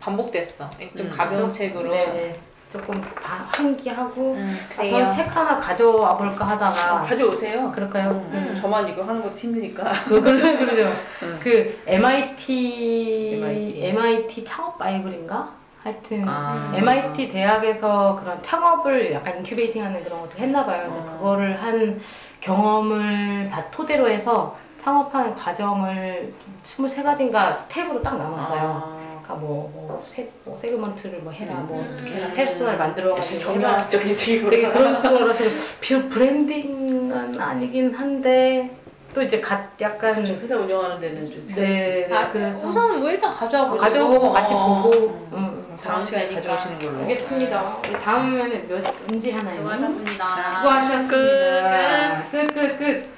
반복됐어. 좀 음, 가벼운 좀- 책으로. 네, 네. 조금 바- 환기하고 음. 저는 책 하나 가져와 볼까 하다가 어, 가져오세요. 그럴까요? 음, 음. 저만 이거 하는 것도 힘드니까. 그, 그, 그러죠. 음. 그 MIT, MIT. MIT 창업 바이블인가? 하여튼 아. MIT 대학에서 그런 창업을 약간 인큐베이팅하는 그런 것들 했나 봐요. 그래서 어. 그거를 한 경험을 바- 토대로 해서 창업하는 과정을 23가지인가 스텝으로 딱 나눴어요. 아, 그러니까 뭐, 뭐, 세, 뭐 세그먼트를 뭐 해라, 뭐 음. 어떻게 해라, 페르소나를 만들어가지고. 정량적인. 되게 그런 쪽으로서 비 branding은 아니긴 한데 또 이제 가, 약간 회사 운영하는 데는 좀. 네아 그래서 우선 뭐 일단 가져와 보고. 가져오고 같이 보고 음, 응, 다음 시간에 되니까. 가져오시는 걸로. 알겠습니다. 우리 다음에는 몇 언제 하나요? 수고하셨습니다. 수고하셨습니다. 끝 끝 끝.